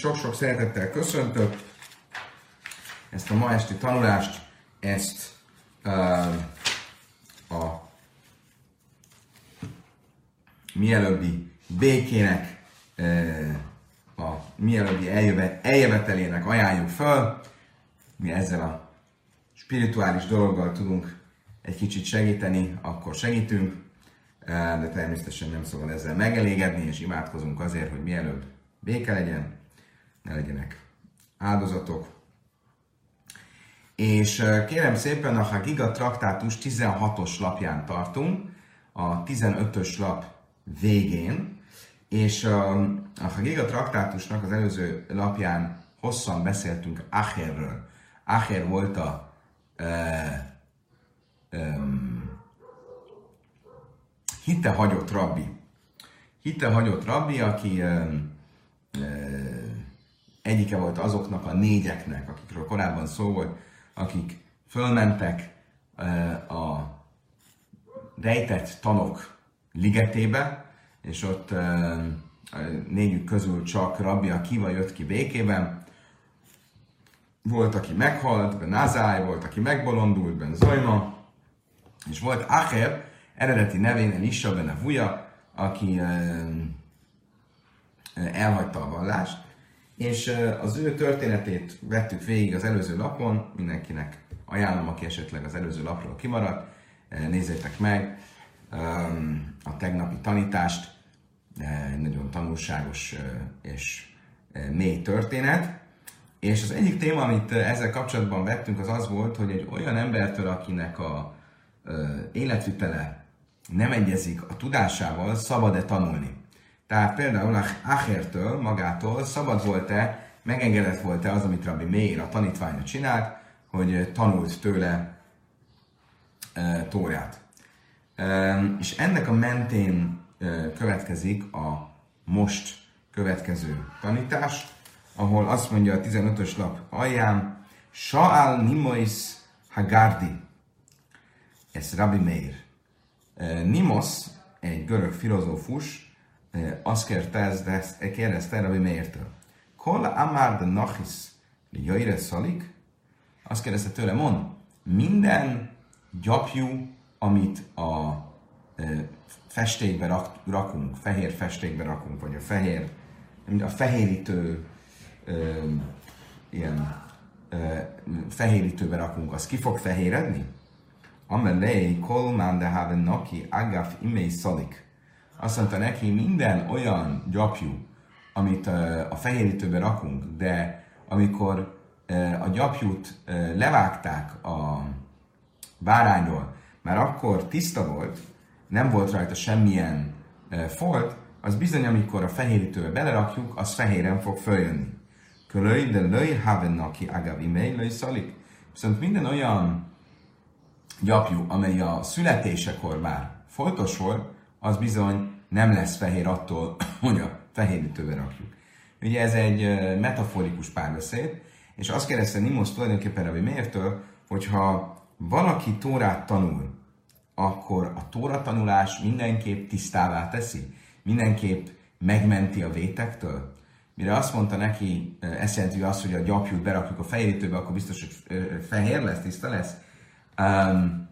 sok-sok szeretettel köszöntök. Ezt a ma esti tanulást, ezt uh, a mielőbbi békének, uh, a mielőbbi eljövet, eljövetelének ajánljuk föl. Mi ezzel a spirituális dologgal tudunk egy kicsit segíteni, akkor segítünk de természetesen nem szabad ezzel megelégedni, és imádkozunk azért, hogy mielőbb béke legyen, ne legyenek áldozatok. És kérem szépen, a Hagiga traktátus 16-os lapján tartunk, a 15-ös lap végén, és a, a Hagiga traktátusnak az előző lapján hosszan beszéltünk Acherről. Acher volt a e, hitte hagyott rabbi. Hitte hagyott rabbi, aki ö, ö, egyike volt azoknak a négyeknek, akikről korábban szó volt, akik fölmentek ö, a rejtett tanok ligetébe, és ott ö, négyük közül csak rabbi Akiva jött ki békében. Volt, aki meghalt, Ben Azály, volt, aki megbolondult, Ben Zajma, és volt Acher, eredeti nevén Elisha ben Avuja, aki elhagyta a vallást, és az ő történetét vettük végig az előző lapon, mindenkinek ajánlom, aki esetleg az előző lapról kimaradt, nézzétek meg a tegnapi tanítást, egy nagyon tanulságos és mély történet. És az egyik téma, amit ezzel kapcsolatban vettünk, az az volt, hogy egy olyan embertől, akinek a életvitele nem egyezik a tudásával, szabad-e tanulni? Tehát például Achertől, magától szabad volt-e, megengedett volt-e az, amit Rabbi Meir, a tanítványa csinált, hogy tanult tőle e, Tórát. E, és ennek a mentén e, következik a most következő tanítás, ahol azt mondja a 15-ös lap alján, Saal Nimois Hagardi, ez Rabbi Meir. Nimos, egy görög filozófus, azt kérdezte, kérdezte Rabbi Meirtől. Kol amár de nachis jöjre szalik? Azt kérdezte tőle, mond, minden gyapjú, amit a festékbe rak, rakunk, fehér festékbe rakunk, vagy a fehér, a fehérítő ilyen fehérítőbe rakunk, az ki fog fehéredni? Amelei kolmán de have naki agaf imei szalik. Azt mondta neki, minden olyan gyapjú, amit a fehérítőbe rakunk, de amikor a gyapjút levágták a bárányról, már akkor tiszta volt, nem volt rajta semmilyen folt, az bizony, amikor a fehérítőbe belerakjuk, az fehéren fog följönni. Kölöj, de löj haven naki agav imei löj szalik. Viszont minden olyan gyapjú, amely a születésekor már foltos volt, az bizony nem lesz fehér attól, hogy a fehérítőbe rakjuk. Ugye ez egy metaforikus párbeszéd, és azt kérdezte Nimos tulajdonképpen Rabbi Mértől, hogyha valaki Tórát tanul, akkor a Tóra tanulás mindenképp tisztává teszi, mindenképp megmenti a vétektől. Mire azt mondta neki, ezt jelenti azt, hogy a gyapjút berakjuk a fehérítőbe, akkor biztos, hogy fehér lesz, tiszta lesz. Um,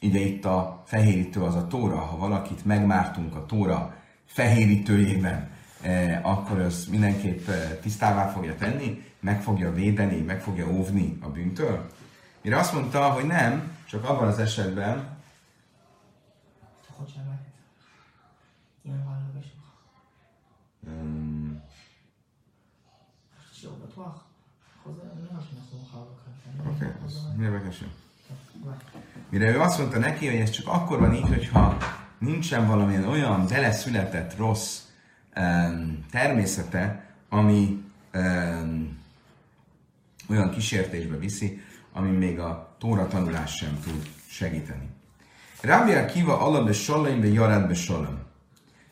ide itt a fehérítő az a tóra, ha valakit megmártunk a tóra fehérítőjében, eh, akkor az mindenképp eh, tisztává fogja tenni, meg fogja védeni, meg fogja óvni a bűntől. Mire azt mondta, hogy nem, csak abban az esetben, um, Oké, okay, ez érdekes. Mire ő azt mondta neki, hogy ez csak akkor van így, hogyha nincsen valamilyen olyan beleszületett rossz um, természete, ami um, olyan kísértésbe viszi, ami még a tóra tanulás sem tud segíteni. Rabbi Akiva alapbe be Jared be solam.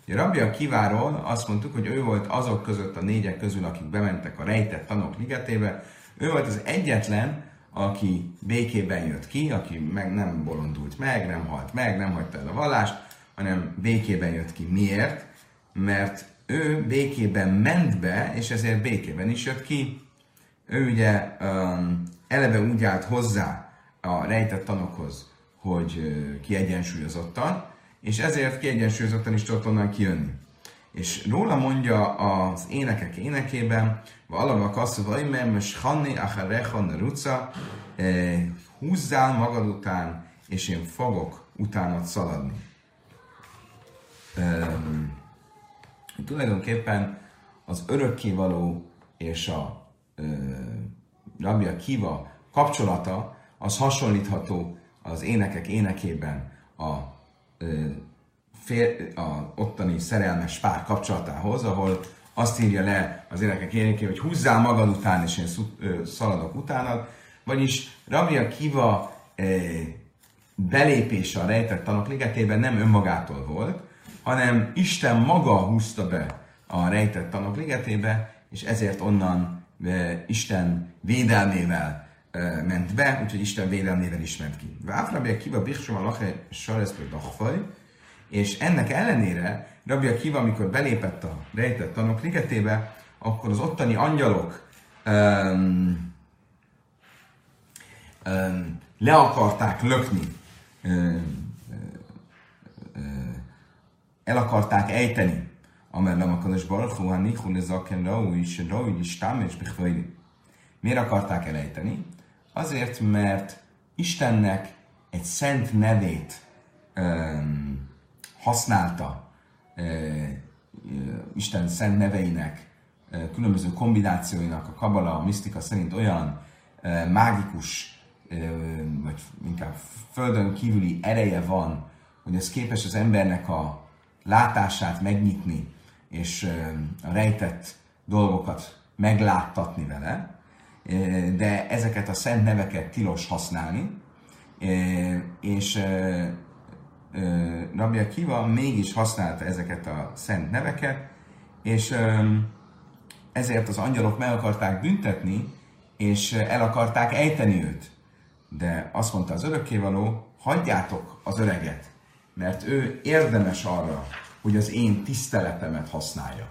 Rabbi Akiváról azt mondtuk, hogy ő volt azok között a négyek közül, akik bementek a rejtett tanok ligetébe, ő volt az egyetlen, aki békében jött ki, aki meg nem bolondult meg, nem halt meg, nem hagyta el a vallást, hanem békében jött ki. Miért? Mert ő békében ment be, és ezért békében is jött ki. Ő ugye um, eleve úgy állt hozzá a rejtett tanokhoz, hogy uh, kiegyensúlyozottan, és ezért kiegyensúlyozottan is tudott onnan kijönni. És róla mondja az énekek énekében, valami kasszú vagy, mert most Hanni Acharechon Ruca, eh, húzzál magad után, és én fogok utánad szaladni. Um, tulajdonképpen az örökkévaló és a uh, rabja kiva kapcsolata az hasonlítható az énekek énekében a, uh, fél, a ottani szerelmes pár kapcsolatához, ahol azt írja le az énekek énekében, hogy húzzál magad után, és én szaladok utánad. Vagyis Rabia Kiva belépése a rejtett tanok ligetében nem önmagától volt, hanem Isten maga húzta be a rejtett tanok ligetébe, és ezért onnan Isten védelmével ment be, úgyhogy Isten védelmével is ment ki. Váfrabia kiva bichsom a lache sareszből dachfaj, és ennek ellenére Rabia Kiva, amikor belépett a rejtett tanok ligetébe, akkor az ottani angyalok um, um, le akarták lökni el akarták ejteni. Amellam a Kadosh Baruch Hu, Hanichul Ezaken Raúj, és Raúj, és Tám, és Miért akarták elejteni? Azért, mert Istennek egy szent nevét um, használta Isten szent neveinek, különböző kombinációinak a kabala, a misztika szerint olyan mágikus vagy inkább földön kívüli ereje van, hogy ez képes az embernek a látását megnyitni, és a rejtett dolgokat megláttatni vele, de ezeket a szent neveket tilos használni, és Rabbi Akiva mégis használta ezeket a szent neveket, és ezért az angyalok meg akarták büntetni, és el akarták ejteni őt. De azt mondta az örökkévaló, hagyjátok az öreget, mert ő érdemes arra, hogy az én tiszteletemet használja.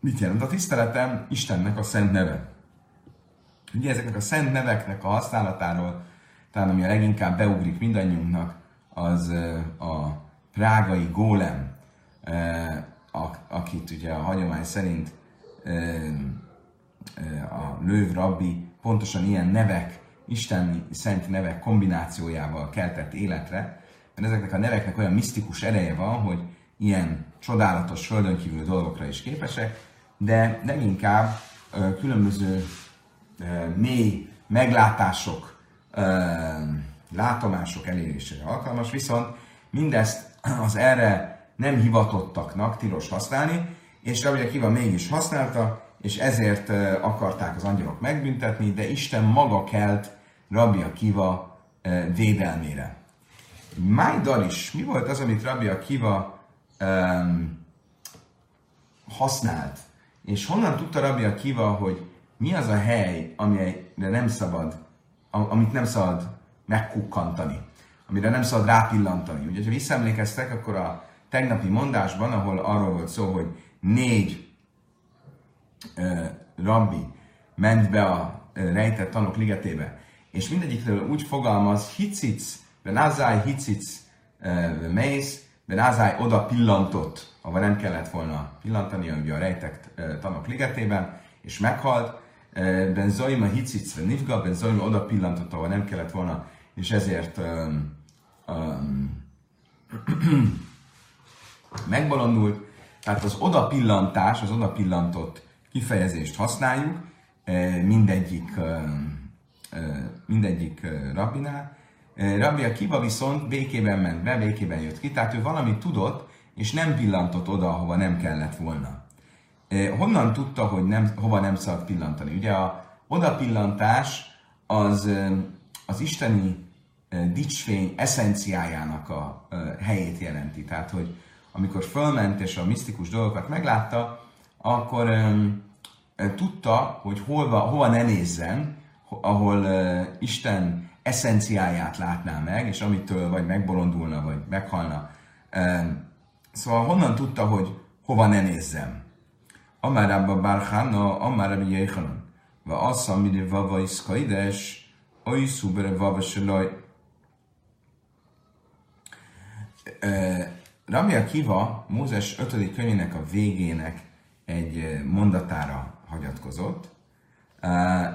Mit jelent a tiszteletem? Istennek a szent neve. Ugye ezeknek a szent neveknek a használatáról, talán ami a leginkább beugrik mindannyiunknak, az a prágai gólem, akit ugye a hagyomány szerint a lőv rabbi pontosan ilyen nevek Isten szent nevek kombinációjával keltett életre, mert ezeknek a neveknek olyan misztikus ereje van, hogy ilyen csodálatos földön kívül dolgokra is képesek, de nem inkább különböző mély meglátások, látomások elérésére alkalmas, viszont mindezt az erre nem hivatottaknak tilos használni, és Rabbi Akiva mégis használta, és ezért akarták az angyalok megbüntetni, de Isten maga kelt Rabbi Akiva védelmére. Májdal is, mi volt az, amit Rabbi Akiva um, használt? És honnan tudta Rabbi Akiva, hogy mi az a hely, amire nem szabad, amit nem szabad megkukkantani, amire nem szabad rápillantani. Ugye, ha visszaemlékeztek, akkor a tegnapi mondásban, ahol arról volt szó, hogy négy uh, rabbi ment be a uh, rejtett tanok ligetébe, és mindegyikről úgy fogalmaz, hicic, benázáj, hicic, mész, benázáj oda pillantott, ahol nem kellett volna pillantani, ugye a rejtett tanok ligetében, és meghalt, Ben Zoima hicic, nifga, Ben Zoima oda pillantott, ahol nem kellett volna, és ezért um, um, megbolondult. Tehát az oda pillantás, az oda pillantott kifejezést használjuk, mindegyik mindegyik rabbinál. Rabbi Akiva viszont békében ment be, békében jött ki, tehát ő valamit tudott, és nem pillantott oda, ahova nem kellett volna. Honnan tudta, hogy nem, hova nem szabad pillantani? Ugye a odapillantás az az isteni dicsfény eszenciájának a helyét jelenti. Tehát, hogy amikor fölment és a misztikus dolgokat meglátta, akkor tudta, hogy hova, hova ne nézzen, ahol Isten eszenciáját látná meg, és amitől vagy megbolondulna, vagy meghalna. Uh, szóval honnan tudta, hogy hova ne nézzem. Amár Abba Barchana, Amár Abba Jéhanan. Va assza, mire vava iszkaides, oly szubere vava selaj. Rabbi Akiva Mózes 5. könyvének a végének egy mondatára hagyatkozott.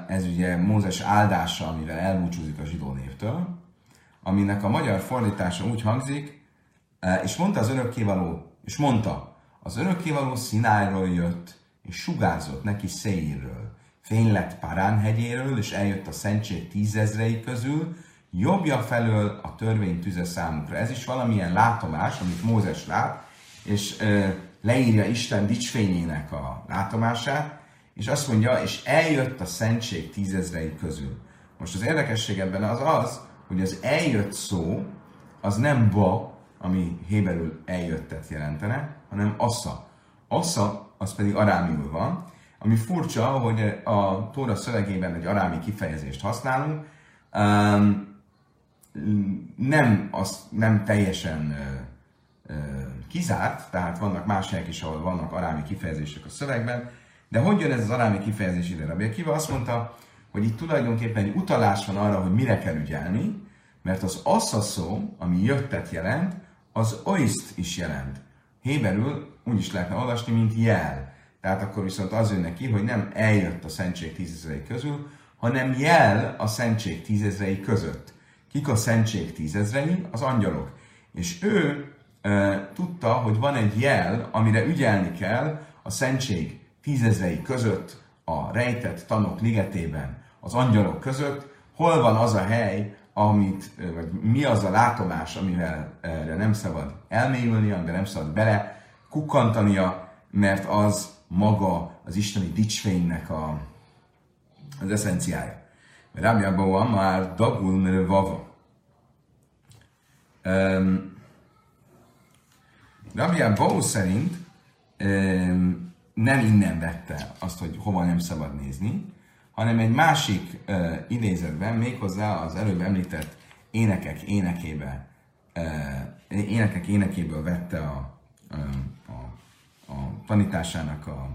Ez ugye Mózes áldása, amivel elbúcsúzik a zsidó névtől, aminek a magyar fordítása úgy hangzik, és mondta az örökkévaló, és mondta, az örökkévaló Szinájról jött, és sugárzott neki Széirről. Fény lett Parán hegyéről, és eljött a szentség tízezrei közül, jobbja felől a törvény tüze számukra. Ez is valamilyen látomás, amit Mózes lát, és ö, leírja Isten dicsfényének a látomását, és azt mondja, és eljött a szentség tízezrei közül. Most az érdekesség ebben az az, hogy az eljött szó, az nem ba, ami héberül eljöttet jelentene, hanem assza. Assza, az pedig arámiul van, ami furcsa, hogy a Tóra szövegében egy arámi kifejezést használunk, um, nem, az, nem teljesen uh, uh, kizárt, tehát vannak más helyek is, ahol vannak arámi kifejezések a szövegben, de hogy jön ez az arámi kifejezés ide? Rabbi Akiva azt mondta, hogy itt tulajdonképpen egy utalás van arra, hogy mire kell ügyelni, mert az assza szó, ami jöttet jelent, az oiszt is jelent. Héberül úgy is lehetne olvasni, mint jel. Tehát akkor viszont az jön neki, hogy nem eljött a szentség tízezrei közül, hanem jel a szentség tízezrei között. Kik a szentség tízezrei? Az angyalok. És ő e, tudta, hogy van egy jel, amire ügyelni kell a szentség tízezrei között, a rejtett tanok ligetében, az angyalok között, hol van az a hely, amit, vagy mi az a látomás, amivel erre nem szabad elmélyülni, amiben nem szabad bele kukkantania, mert az maga az isteni dicsfénynek a, az eszenciája. Rabbi Abba már dagul vava. Um, Rabbi Abba szerint um, nem innen vette azt, hogy hova nem szabad nézni, hanem egy másik uh, idézetben, méghozzá az előbb említett énekek énekébe, uh, énekek énekéből vette a, a, a, a tanításának a,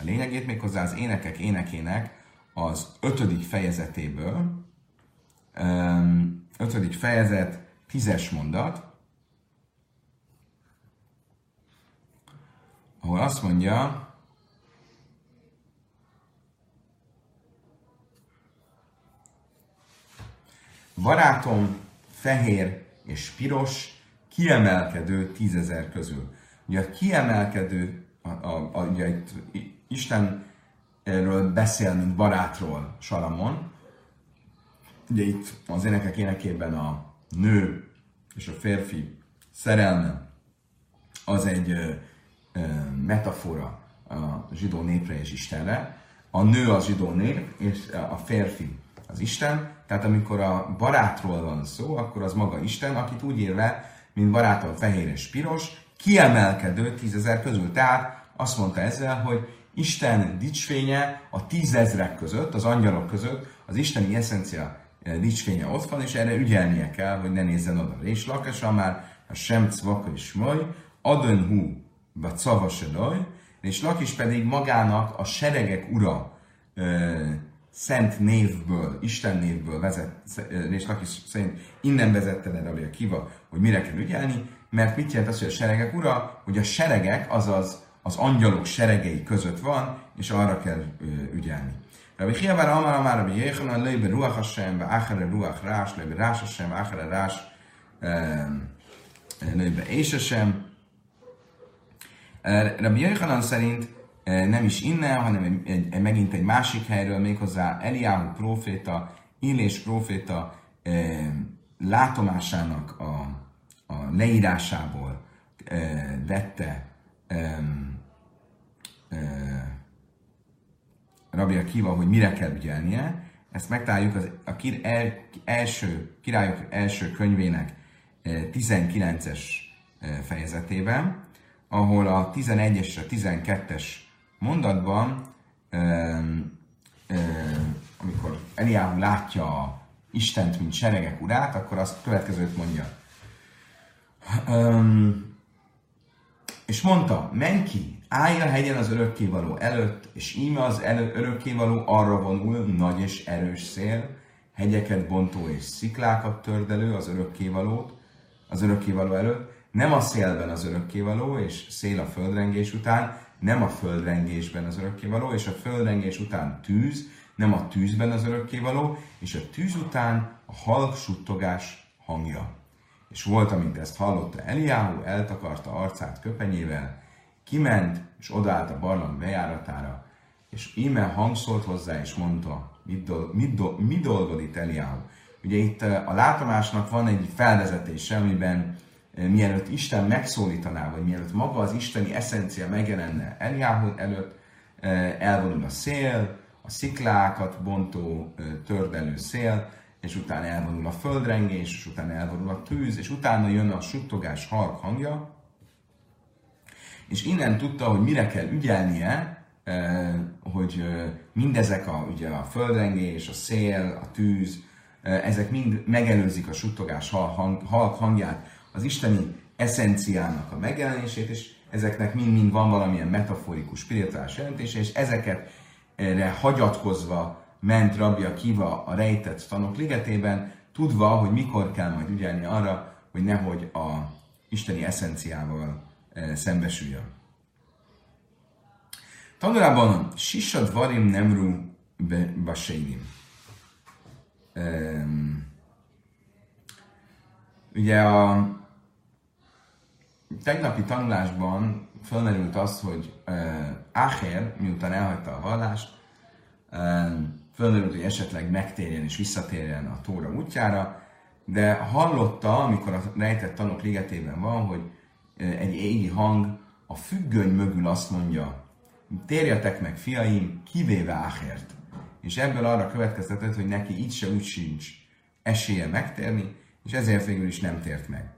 a lényegét, méghozzá az énekek énekének az ötödik fejezetéből, ötödik fejezet, tízes mondat, ahol azt mondja, Barátom fehér és piros, kiemelkedő tízezer közül. Ugye a kiemelkedő, a, a, a, ugye itt Istenről beszél, mint barátról Salamon. Ugye itt az énekek énekében a nő és a férfi szerelme az egy metafora a zsidó népre és Istenre. A nő az zsidó nép, és a férfi az Isten, tehát amikor a barátról van szó, akkor az maga Isten, akit úgy ír le, mint barátom fehér és piros, kiemelkedő tízezer közül. Tehát azt mondta ezzel, hogy Isten dicsfénye a tízezrek között, az angyalok között, az isteni eszencia eh, dicsfénye ott van, és erre ügyelnie kell, hogy ne nézzen oda. És lakasa már a sem cvaka is maj, adön hú, vagy szava és Lakis pedig magának a seregek ura eh, szent névből, Isten névből vezet, és Laki szerint innen vezette le Rabbi Kiva, hogy mire kell ügyelni, mert mit jelent az, hogy a seregek ura, hogy a seregek, azaz az angyalok seregei között van, és arra kell ügyelni. Rabbi Chiabar Amar Amar Rabbi Yechanan Leibe Ruach Hashem, Be Achere Ruach Rás, Leibe Rás Hashem, Achere Rás, Leibe És Hashem. Rabbi Yechanan szerint nem is innen, hanem egy, egy, megint egy másik helyről, méghozzá Eliáhu proféta, Illés proféta e, látomásának a, a leírásából vette e, e, Rabbi Akiva, hogy mire kell ügyelnie. Ezt megtaláljuk az, a kir, el, első, királyok első könyvének 19-es fejezetében, ahol a 11-es és a 12-es mondatban, amikor Eliáhu látja Istent, mint seregek urát, akkor azt következőt mondja. És mondta, menj ki, állj a hegyen az örökkévaló előtt, és íme az elő, örökkévaló arra vonul, nagy és erős szél, hegyeket bontó és sziklákat tördelő az örökkévalót, az örökkévaló előtt, nem a szélben az örökkévaló, és szél a földrengés után, nem a földrengésben az örökkévaló, és a földrengés után tűz, nem a tűzben az örökkévaló, és a tűz után a halk suttogás hangja. És volt, amint ezt hallotta Eliáhu, eltakarta arcát köpenyével, kiment, és odállt a barlang bejáratára, és íme hangszólt hozzá, és mondta, mit, do, mit, do, mit dolgod itt Eliáhu? Ugye itt a látomásnak van egy felvezetése, amiben mielőtt Isten megszólítaná, vagy mielőtt maga az isteni eszencia megjelenne Eliáhu előtt, elvonul a szél, a sziklákat bontó, tördelő szél, és utána elvonul a földrengés, és utána elvonul a tűz, és utána jön a suttogás halk hangja, és innen tudta, hogy mire kell ügyelnie, hogy mindezek a, ugye a földrengés, a szél, a tűz, ezek mind megelőzik a suttogás halk hangját, az isteni eszenciának a megjelenését, és ezeknek mind-mind van valamilyen metaforikus, spirituális jelentése, és ezeket erre hagyatkozva ment rabja kiva a rejtett tanok ligetében, tudva, hogy mikor kell majd ügyelni arra, hogy nehogy a isteni eszenciával e, szembesüljön. Tanulában Sisad Varim Nemru Baseidim. Um, ugye a tegnapi tanulásban felmerült az, hogy uh, Acher, miután elhagyta a vallást, uh, felmerült, hogy esetleg megtérjen és visszatérjen a Tóra útjára, de hallotta, amikor a rejtett tanok ligetében van, hogy egy égi hang a függöny mögül azt mondja, térjetek meg, fiaim, kivéve Áhért. És ebből arra következtetett, hogy neki így se úgy sincs esélye megtérni, és ezért végül is nem tért meg.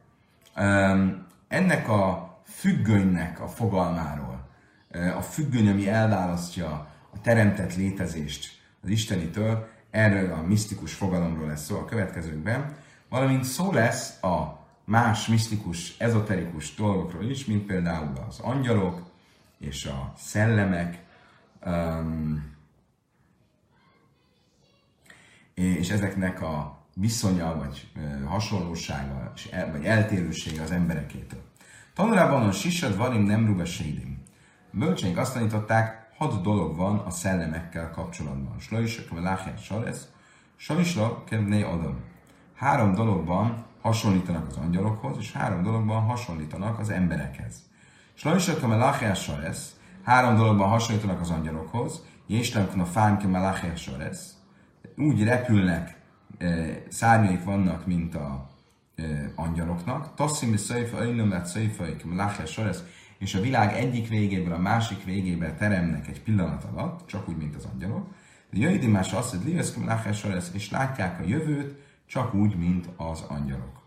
Ennek a függönynek a fogalmáról, a függöny, ami elválasztja a teremtett létezést az Istenitől, erről a misztikus fogalomról lesz szó a következőkben, valamint szó lesz a más misztikus, ezoterikus dolgokról is, mint például az angyalok és a szellemek, és ezeknek a viszonya, vagy hasonlósága, vagy eltérősége az emberekétől. Tanulában a sisad varim nem rubesédim. Bölcsénk azt tanították, hat dolog van a szellemekkel kapcsolatban. Slajisok, láhját saresz, sajisla, kevné adam. Három dologban hasonlítanak az angyalokhoz, és három dologban hasonlítanak az emberekhez. Slajisok, láhját saresz, három dologban hasonlítanak az angyalokhoz, Jéslem a fánke melachia soresz, úgy repülnek, eh, szárnyaik vannak, mint a angyaloknak. Tassim szöjfa, öjnömet szöjfaik, láhja soresz, és a világ egyik végéből a másik végébe teremnek egy pillanat alatt, csak úgy, mint az angyalok. De jöjdi más azt, hogy láhja soresz, és látják a jövőt, csak úgy, mint az angyalok.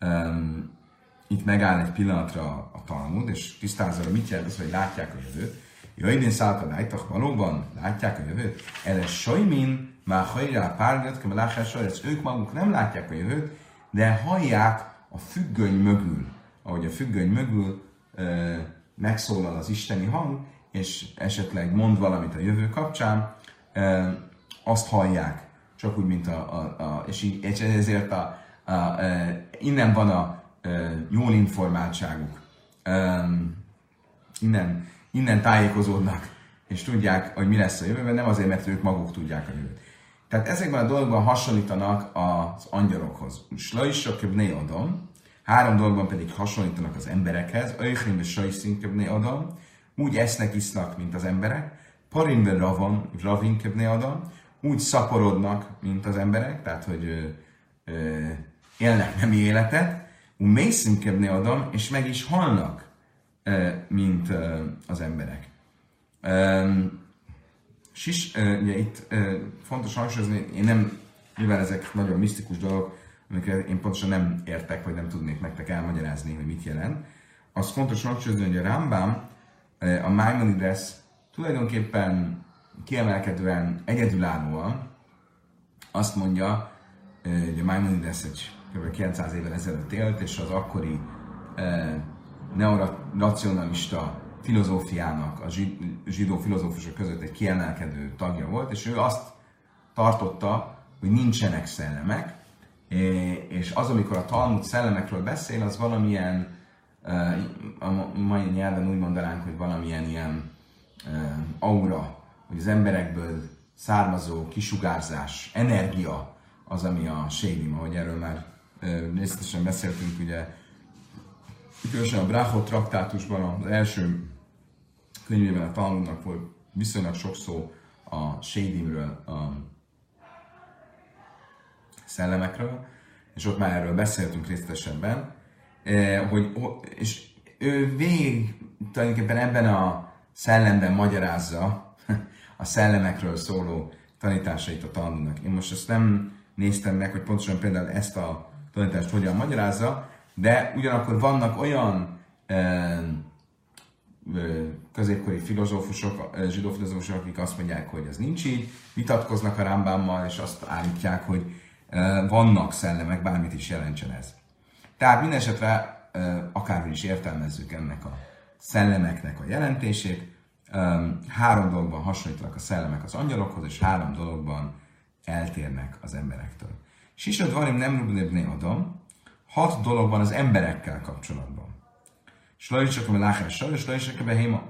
Um, itt megáll egy pillanatra a Talmud, és tisztázza, hogy mit jelent az, hogy látják a jövőt. Jöjjön szálkadájtak, valóban látják a jövőt. Erre sajmin, már hajrá párgat, ők maguk nem látják a jövőt, de hallják a függöny mögül, ahogy a függöny mögül megszólal az isteni hang, és esetleg mond valamit a jövő kapcsán, azt hallják, csak úgy, mint a, a, a és, így, és ezért a, a, a, innen van a, a jól informáltságuk. Innen, innen tájékozódnak, és tudják, hogy mi lesz a jövőben, nem azért, mert ők maguk tudják a jövőt. Tehát ezekben a dolgokban hasonlítanak az angyalokhoz. Slajsok köbné adom, három dolgban pedig hasonlítanak az emberekhez, Öjchim és Sajszin köbné adom, úgy esznek, isznak, mint az emberek, Parinve ravon, ravin köbné adom, úgy szaporodnak, mint az emberek, tehát hogy ö, ö, élnek nem életet, úgy mészim köbné adom, és meg is halnak, ö, mint ö, az emberek. Ö, Sis, ugye itt fontos hangsúlyozni, én nem, mivel ezek nagyon misztikus dolgok, amiket én pontosan nem értek, vagy nem tudnék nektek elmagyarázni, hogy mit jelent. Az fontos hangsúlyozni, hogy a Rambam, a Maimonides tulajdonképpen kiemelkedően egyedülállóan azt mondja, hogy a Maimonides egy kb. 900 évvel ezelőtt élt, és az akkori neoracionalista filozófiának, a zsidó filozófusok között egy kiemelkedő tagja volt, és ő azt tartotta, hogy nincsenek szellemek, és az, amikor a Talmud szellemekről beszél, az valamilyen, a mai nyelven úgy mondanánk, hogy valamilyen ilyen aura, hogy az emberekből származó kisugárzás, energia az, ami a sédim, ahogy erről már részletesen beszéltünk, ugye különösen a Brachot traktátusban az első könyvében a Talmudnak volt viszonylag sok szó a sédimről, a szellemekről, és ott már erről beszéltünk részletesebben, hogy, és ő végig tulajdonképpen ebben a szellemben magyarázza a szellemekről szóló tanításait a Talmudnak. Én most ezt nem néztem meg, hogy pontosan például ezt a tanítást hogyan magyarázza, de ugyanakkor vannak olyan középkori filozófusok, zsidó filozófusok, akik azt mondják, hogy ez nincs így, vitatkoznak a Rámbámmal, és azt állítják, hogy vannak szellemek, bármit is jelentsen ez. Tehát minden esetre akárhogy is értelmezzük ennek a szellemeknek a jelentését, három dologban hasonlítanak a szellemek az angyalokhoz, és három dologban eltérnek az emberektől. Sisod varim nem rubnébné adom, hat dologban az emberekkel kapcsolatban. Slajisek a láhással, és slajisek a behéma.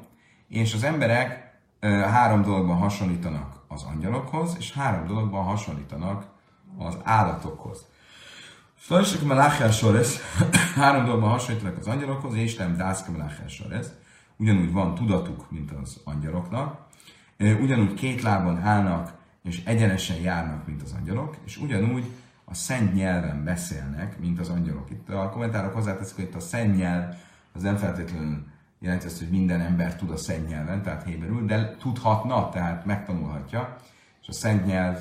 És az emberek három dologban hasonlítanak az angyalokhoz, és három dologban hasonlítanak az állatokhoz. Slajisek a láhással, három dologban hasonlítanak az angyalokhoz, és nem dászka láhással. Ugyanúgy van tudatuk, mint az angyaloknak, ugyanúgy két lábon állnak, és egyenesen járnak, mint az angyalok, és ugyanúgy a szent nyelven beszélnek, mint az angyalok. Itt a kommentárok hozzáteszik, hogy itt a szent nyelv az nem feltétlenül jelenti azt, hogy minden ember tud a szent nyelven, tehát héberül, de tudhatna, tehát megtanulhatja, és a szent nyelv,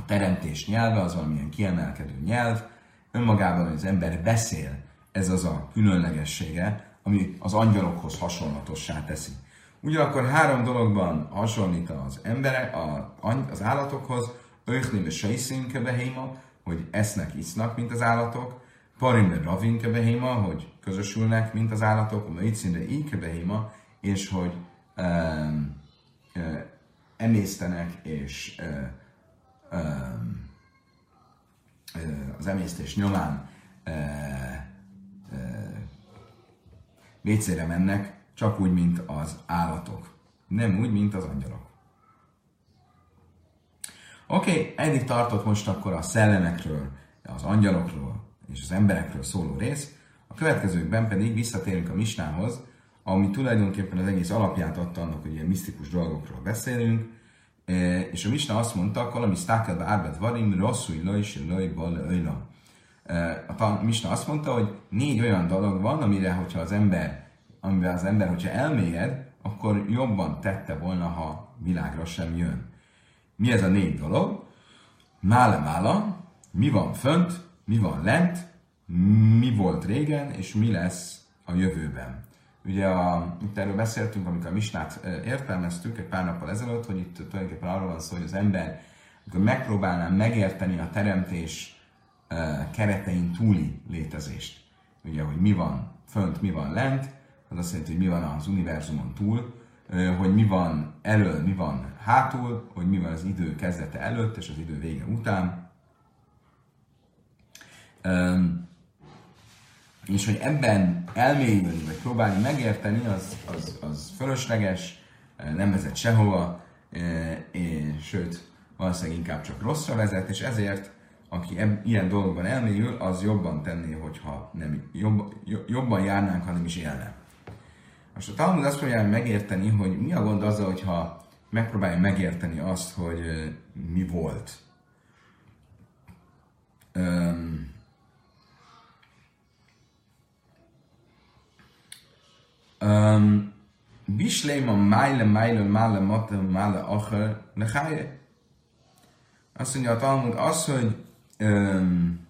a teremtés nyelve, az valamilyen kiemelkedő nyelv, önmagában, hogy az ember beszél, ez az a különlegessége, ami az angyalokhoz hasonlatossá teszi. Ugyanakkor három dologban hasonlít az emberek, a, az állatokhoz, Öchni ve sejszínke behéma, hogy esznek, isznak, mint az állatok, Parim ve ravinke behéma, hogy közösülnek, mint az állatok, a Meicin íke behéma, és hogy um, uh, emésztenek, és uh, az emésztés nyomán vécére mennek, csak úgy, mint az állatok. Nem úgy, mint az angyalok. Oké, okay, eddig tartott most akkor a szellemekről, az angyalokról és az emberekről szóló rész. A következőkben pedig visszatérünk a misnához, ami tulajdonképpen az egész alapját adta annak, hogy ilyen misztikus dolgokról beszélünk, és a misna azt mondta, valami stákelbe árbet varim, rosszul loj, se loj, bal, e, A misna azt mondta, hogy négy olyan dolog van, amire, hogyha az ember, amivel az ember, hogyha elmélyed, akkor jobban tette volna, ha világra sem jön. Mi ez a négy dolog? Mále mála, mi van fönt, mi van lent, mi volt régen, és mi lesz a jövőben. Ugye a, itt erről beszéltünk, amikor a misnát értelmeztük egy pár nappal ezelőtt, hogy itt tulajdonképpen arról van szó, hogy az ember, amikor megpróbálná megérteni a teremtés keretein túli létezést, ugye, hogy mi van fönt, mi van lent, az azt jelenti, hogy mi van az univerzumon túl, hogy mi van elől, mi van hátul, hogy mi van az idő kezdete előtt és az idő vége után. És hogy ebben elmélyülni, vagy próbálni megérteni, az, az, az fölösleges, nem vezet sehova, és, sőt, valószínűleg inkább csak rosszra vezet, és ezért aki eb, ilyen dolgokban elmélyül, az jobban tenné, hogyha nem, jobb, jobban járnánk, ha nem is élne. Most a Talmud azt próbálja megérteni, hogy mi a gond azzal, hogyha megpróbálja megérteni azt, hogy mi volt. Um, um, Bisléma májle, májle, mále, mata, mále, acher, leháje. Azt mondja a Talmud, az, hogy um,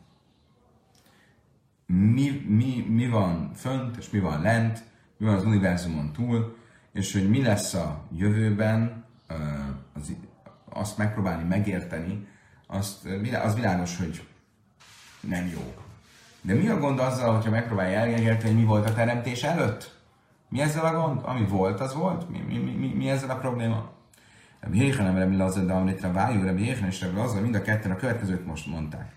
mi, mi, mi van fönt, és mi van lent, mi van az univerzumon túl, és hogy mi lesz a jövőben, az, azt megpróbálni megérteni, azt, az világos, hogy nem jó. De mi a gond azzal, hogyha megpróbálja elérni, hogy mi volt a teremtés előtt? Mi ezzel a gond? Ami volt, az volt. Mi, mi, mi, mi, ezzel a probléma? Rabbi Jéhanem, Rabbi Lazar, de Amritra Vájú, Rabbi Jéhanem és Rabbi Lazar mind a ketten a következőt most mondták.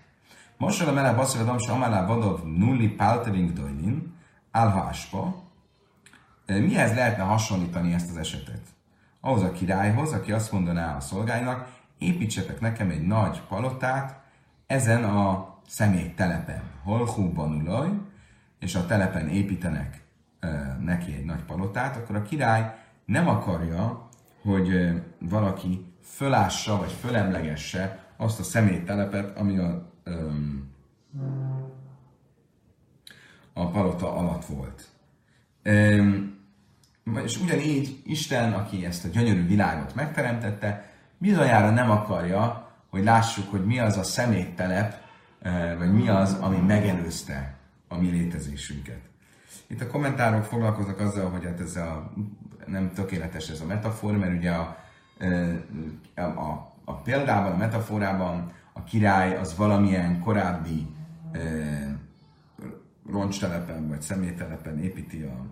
Most a mele basszol a damsa amalá vadov nulli paltering dojnin, álháspa. Mihez lehetne hasonlítani ezt az esetet? Ahhoz a királyhoz, aki azt mondaná a szolgáinak, építsetek nekem egy nagy palotát ezen a személy telepen. Holhúban ulaj, és a telepen építenek neki egy nagy palotát, akkor a király nem akarja, hogy valaki fölássa vagy fölemlegesse azt a személytelepet, ami a, a palota alatt volt. És ugyanígy Isten, aki ezt a gyönyörű világot megteremtette, bizonyára nem akarja, hogy lássuk, hogy mi az a szeméttelep, eh, vagy mi az, ami megelőzte a mi létezésünket. Itt a kommentárok foglalkoznak azzal, hogy hát ez a, nem tökéletes ez a metafora, mert ugye a, a, a, a példában, a metaforában a király az valamilyen korábbi e, roncstelepen vagy szemételepen építi a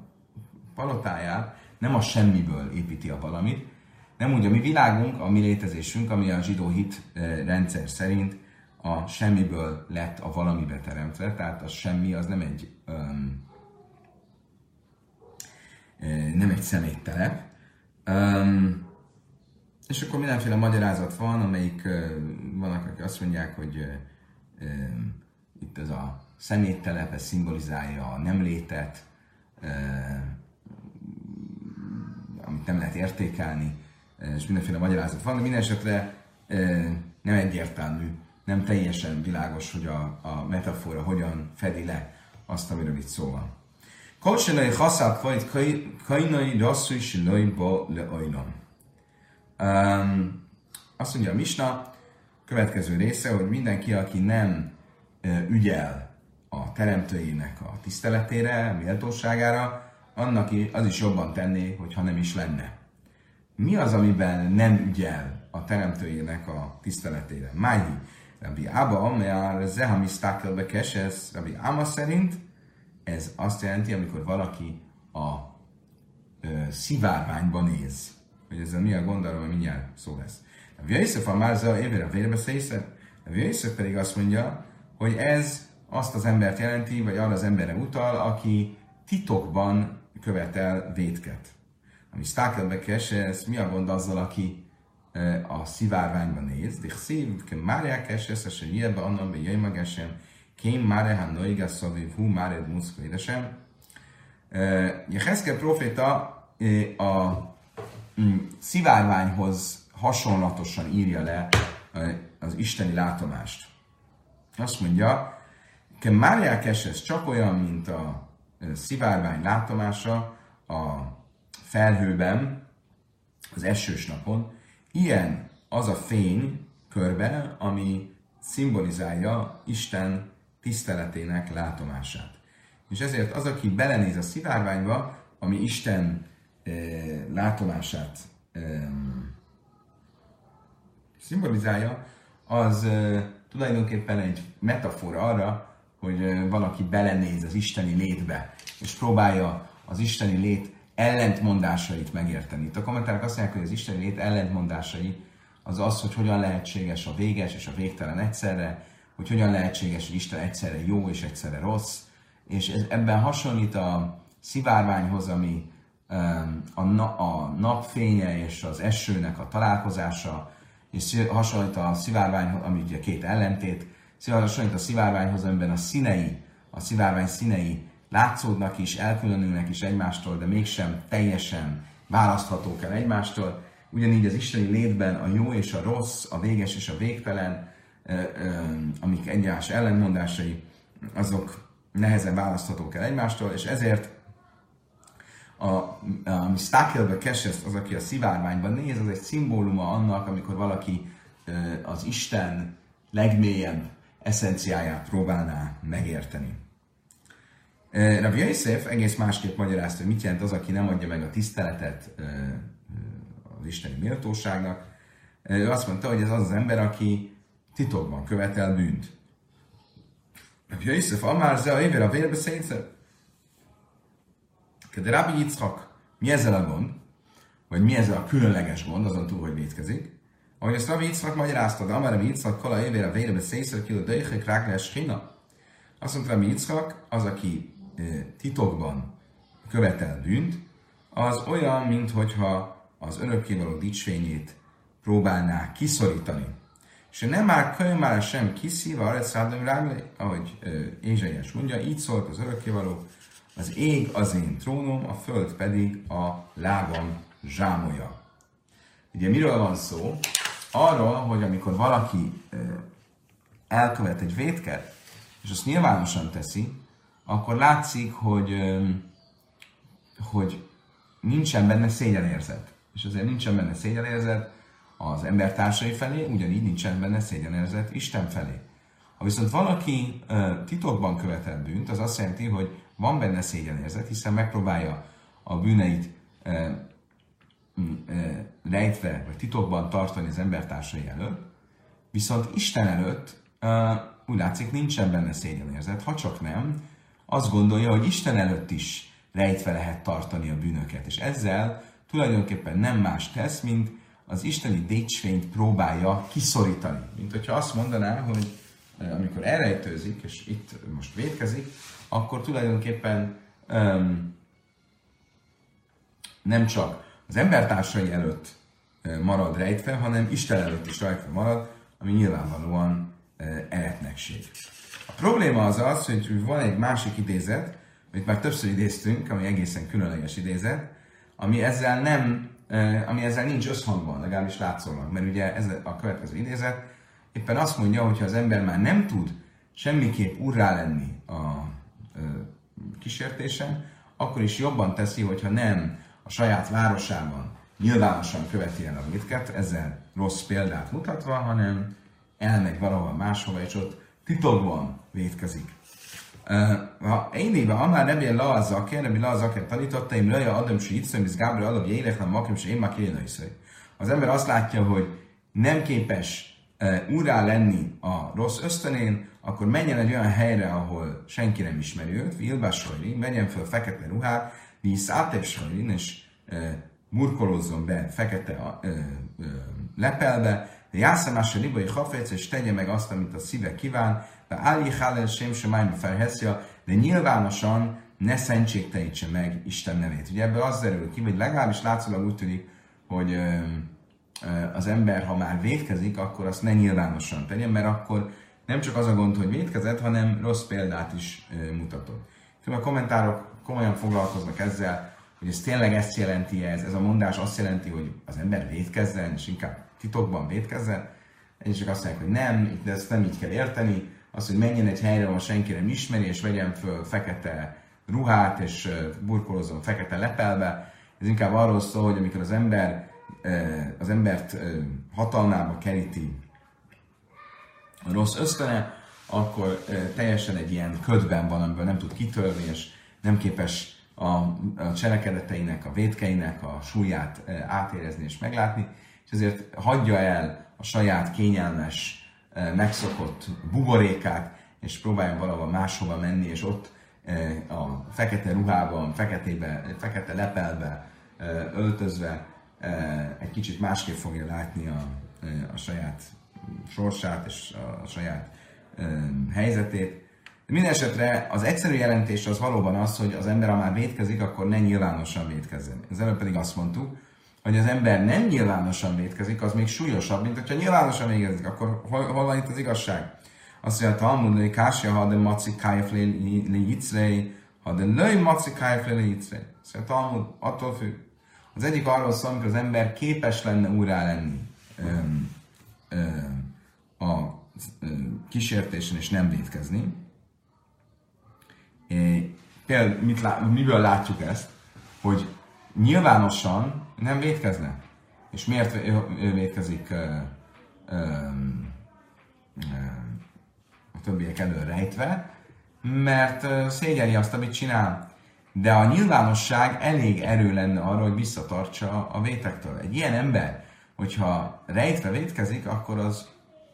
palotáját, nem a semmiből építi a valamit, nem úgy a mi világunk, a mi létezésünk, ami a zsidó hit rendszer szerint a semmiből lett a valamibe teremtve, tehát a semmi az nem egy um, nem egy szeméttelep. Um, és akkor mindenféle magyarázat van, amelyik vannak, akik azt mondják, hogy um, itt ez a szeméttelep, ez szimbolizálja a nem létet, uh, amit nem lehet értékelni és mindenféle magyarázat van, de minden esetre nem egyértelmű, nem teljesen világos, hogy a, a metafora hogyan fedi le azt, amiről itt szó van. Kolcsenai haszák vagy kainai rasszú is ba le Azt mondja a Misna, következő része, hogy mindenki, aki nem ügyel a teremtőjének a tiszteletére, a méltóságára, annak az is jobban tenné, hogyha nem is lenne mi az, amiben nem ügyel a teremtőjének a tiszteletére? Máji, Rabbi Abba, mert Zeha Mistakelbe Keses, Rabbi Áma szerint ez azt jelenti, amikor valaki a ö, szivárványba néz. Hogy ezzel mi a gond, arról mindjárt szó lesz. A Vjaiszef a Márza évére vérbe szészet, a Vjaiszef pedig azt mondja, hogy ez azt az embert jelenti, vagy arra az emberre utal, aki titokban követel vétket ami stákelbe keses, mi a gond azzal, aki a szivárványban néz, de szív, márják keses, és ilyenbe annan be jöjj magesem, kém máre ha noiga szaviv, hú máre muszka édesem. Jeheszke proféta a mm, szivárványhoz hasonlatosan írja le az isteni látomást. Azt mondja, ke márják keses csak olyan, mint a szivárvány látomása, a felhőben, az esős napon, ilyen az a fény körbe, ami szimbolizálja Isten tiszteletének látomását. És ezért az, aki belenéz a szivárványba, ami Isten e, látomását e, szimbolizálja, az e, tulajdonképpen egy metafora arra, hogy valaki belenéz az isteni létbe, és próbálja az isteni lét ellentmondásait megérteni. Itt a kommentárok azt mondják, hogy az Isten lét ellentmondásai az az, hogy hogyan lehetséges a véges és a végtelen egyszerre, hogy hogyan lehetséges, hogy Isten egyszerre jó és egyszerre rossz, és ez, ebben hasonlít a szivárványhoz, ami a, na, a napfénye és az esőnek a találkozása, és hasonlít a szivárványhoz, ami ugye két ellentét, hasonlít a szivárványhoz, amiben a színei, a szivárvány színei látszódnak is, elkülönülnek is egymástól, de mégsem teljesen választhatók el egymástól. Ugyanígy az isteni létben a jó és a rossz, a véges és a végtelen, amik egymás ellenmondásai, azok nehezen választhatók el egymástól, és ezért a, a Stakelbe Kesesz, az, aki a szivárványban néz, az egy szimbóluma annak, amikor valaki az Isten legmélyebb eszenciáját próbálná megérteni. Rabbi Yosef egész másképp magyarázta, hogy mit jelent az, aki nem adja meg a tiszteletet az isteni méltóságnak. Ő azt mondta, hogy ez az az ember, aki titokban követel bűnt. Rabbi Yosef Amár Zea Éver a vérbe szétszer. De Rabbi Yitzchak, mi ezzel a gond? Vagy mi ezzel a különleges gond, azon túl, hogy vétkezik? Ahogy ezt Rabbi Yitzchak magyarázta, de Amár Rabbi Yitzchak Kala Éver a vérbe szétszer, ki a döjhek ráglás hina. Azt mondta Rabbi Yitzchak, az, aki titokban követel bűnt, az olyan, mintha az örökkévaló dicsfényét próbálná kiszorítani. És nem már könyvmára sem kiszíva, arra szállom ráglé, ahogy Ézsaiás mondja, így szólt az örökkévaló, az ég az én trónom, a föld pedig a lábam zsámolja. Ugye miről van szó? Arról, hogy amikor valaki elkövet egy vétket, és azt nyilvánosan teszi, akkor látszik, hogy, hogy nincsen benne szégyenérzet. És azért nincsen benne szégyenérzet, az embertársai felé, ugyanígy nincsen benne szégyenérzet Isten felé. Ha viszont valaki uh, titokban követett bűnt, az azt jelenti, hogy van benne szégyenérzet, hiszen megpróbálja a bűneit uh, uh, rejtve vagy titokban tartani az embertársai előtt, viszont Isten előtt úgy látszik nincsen benne szégyenérzet, ha csak nem, azt gondolja, hogy Isten előtt is rejtve lehet tartani a bűnöket, és ezzel tulajdonképpen nem más tesz, mint az isteni dicsfényt próbálja kiszorítani. Mint hogyha azt mondaná, hogy eh, amikor elrejtőzik, és itt most védkezik, akkor tulajdonképpen um, nem csak az embertársai előtt uh, marad rejtve, hanem Isten előtt is rejtve marad, ami nyilvánvalóan uh, eretnekség. A probléma az az, hogy van egy másik idézet, amit már többször idéztünk, ami egészen különleges idézet, ami ezzel nem ami ezzel nincs összhangban, legalábbis látszólag. Mert ugye ez a következő idézet éppen azt mondja, hogy ha az ember már nem tud semmiképp urrá lenni a kísértésen, akkor is jobban teszi, hogyha nem a saját városában nyilvánosan követi el a vétket, ezzel rossz példát mutatva, hanem elmegy valahol máshova, és ott titokban vétkezik. Ha én éve, amár nem ilyen la a zaker, nem la a zaker tanította, én raja adom se itt szömiz Gábor alap jélek, makim se én már Az ember azt látja, hogy nem képes úrá lenni a rossz ösztönén, akkor menjen egy olyan helyre, ahol senki nem ismeri őt, Vilbás menjen föl fekete ruhát, víz átesajrin, és uh, murkolózzon be fekete uh, uh, lepelbe, de jászamás a libai hafec, és tegye meg azt, amit a szíve kíván, de Áli Hálel Sem Semájma felheszja, de nyilvánosan ne szentségtelítse meg Isten nevét. Ugye ebből az derül ki, vagy legalábbis látszólag úgy tűnik, hogy az ember, ha már védkezik, akkor azt ne nyilvánosan tegyen, mert akkor nem csak az a gond, hogy védkezett, hanem rossz példát is mutatott. A kommentárok komolyan foglalkoznak ezzel, hogy ez tényleg ezt jelenti ez, ez a mondás azt jelenti, hogy az ember védkezzen, és inkább titokban védkezzen. Csak azt mondják, hogy nem, de ezt nem így kell érteni, az, hogy menjen egy helyre, ahol senki nem ismeri, és vegyen föl fekete ruhát, és burkolózzon fekete lepelbe. Ez inkább arról szól, hogy amikor az ember az embert hatalmába keríti a rossz ösztöne, akkor teljesen egy ilyen ködben van, amiből nem tud kitörni, és nem képes a, a cselekedeteinek, a vétkeinek a súlyát átérezni és meglátni, és ezért hagyja el a saját kényelmes megszokott buborékát, és próbáljon valahol máshova menni, és ott a fekete ruhában, feketébe, fekete lepelbe öltözve egy kicsit másképp fogja látni a, a saját sorsát és a saját helyzetét. De minden esetre az egyszerű jelentés az valóban az, hogy az ember, ha már vétkezik, akkor ne nyilvánosan vétkezzen. Az előbb pedig azt mondtuk, hogy az ember nem nyilvánosan vétkezik, az még súlyosabb, mint hogyha nyilvánosan végezik, akkor hol, hol van itt az igazság? Azt mondja, Talmud, hogy kásja, ha de maci kájf le jicrei, ha de löj maci kájf le jicrei. Azt Talmud, attól függ. Az egyik arról szól, amikor az ember képes lenne úrá lenni öm, öm, a öm, kísértésen és nem vétkezni. É, például mit lá, miből látjuk ezt? Hogy nyilvánosan nem védkezne. És miért ő védkezik ö, ö, ö, a többiek elől rejtve? Mert szégyeli azt, amit csinál. De a nyilvánosság elég erő lenne arra, hogy visszatartsa a vétektől. Egy ilyen ember, hogyha rejtve védkezik, akkor az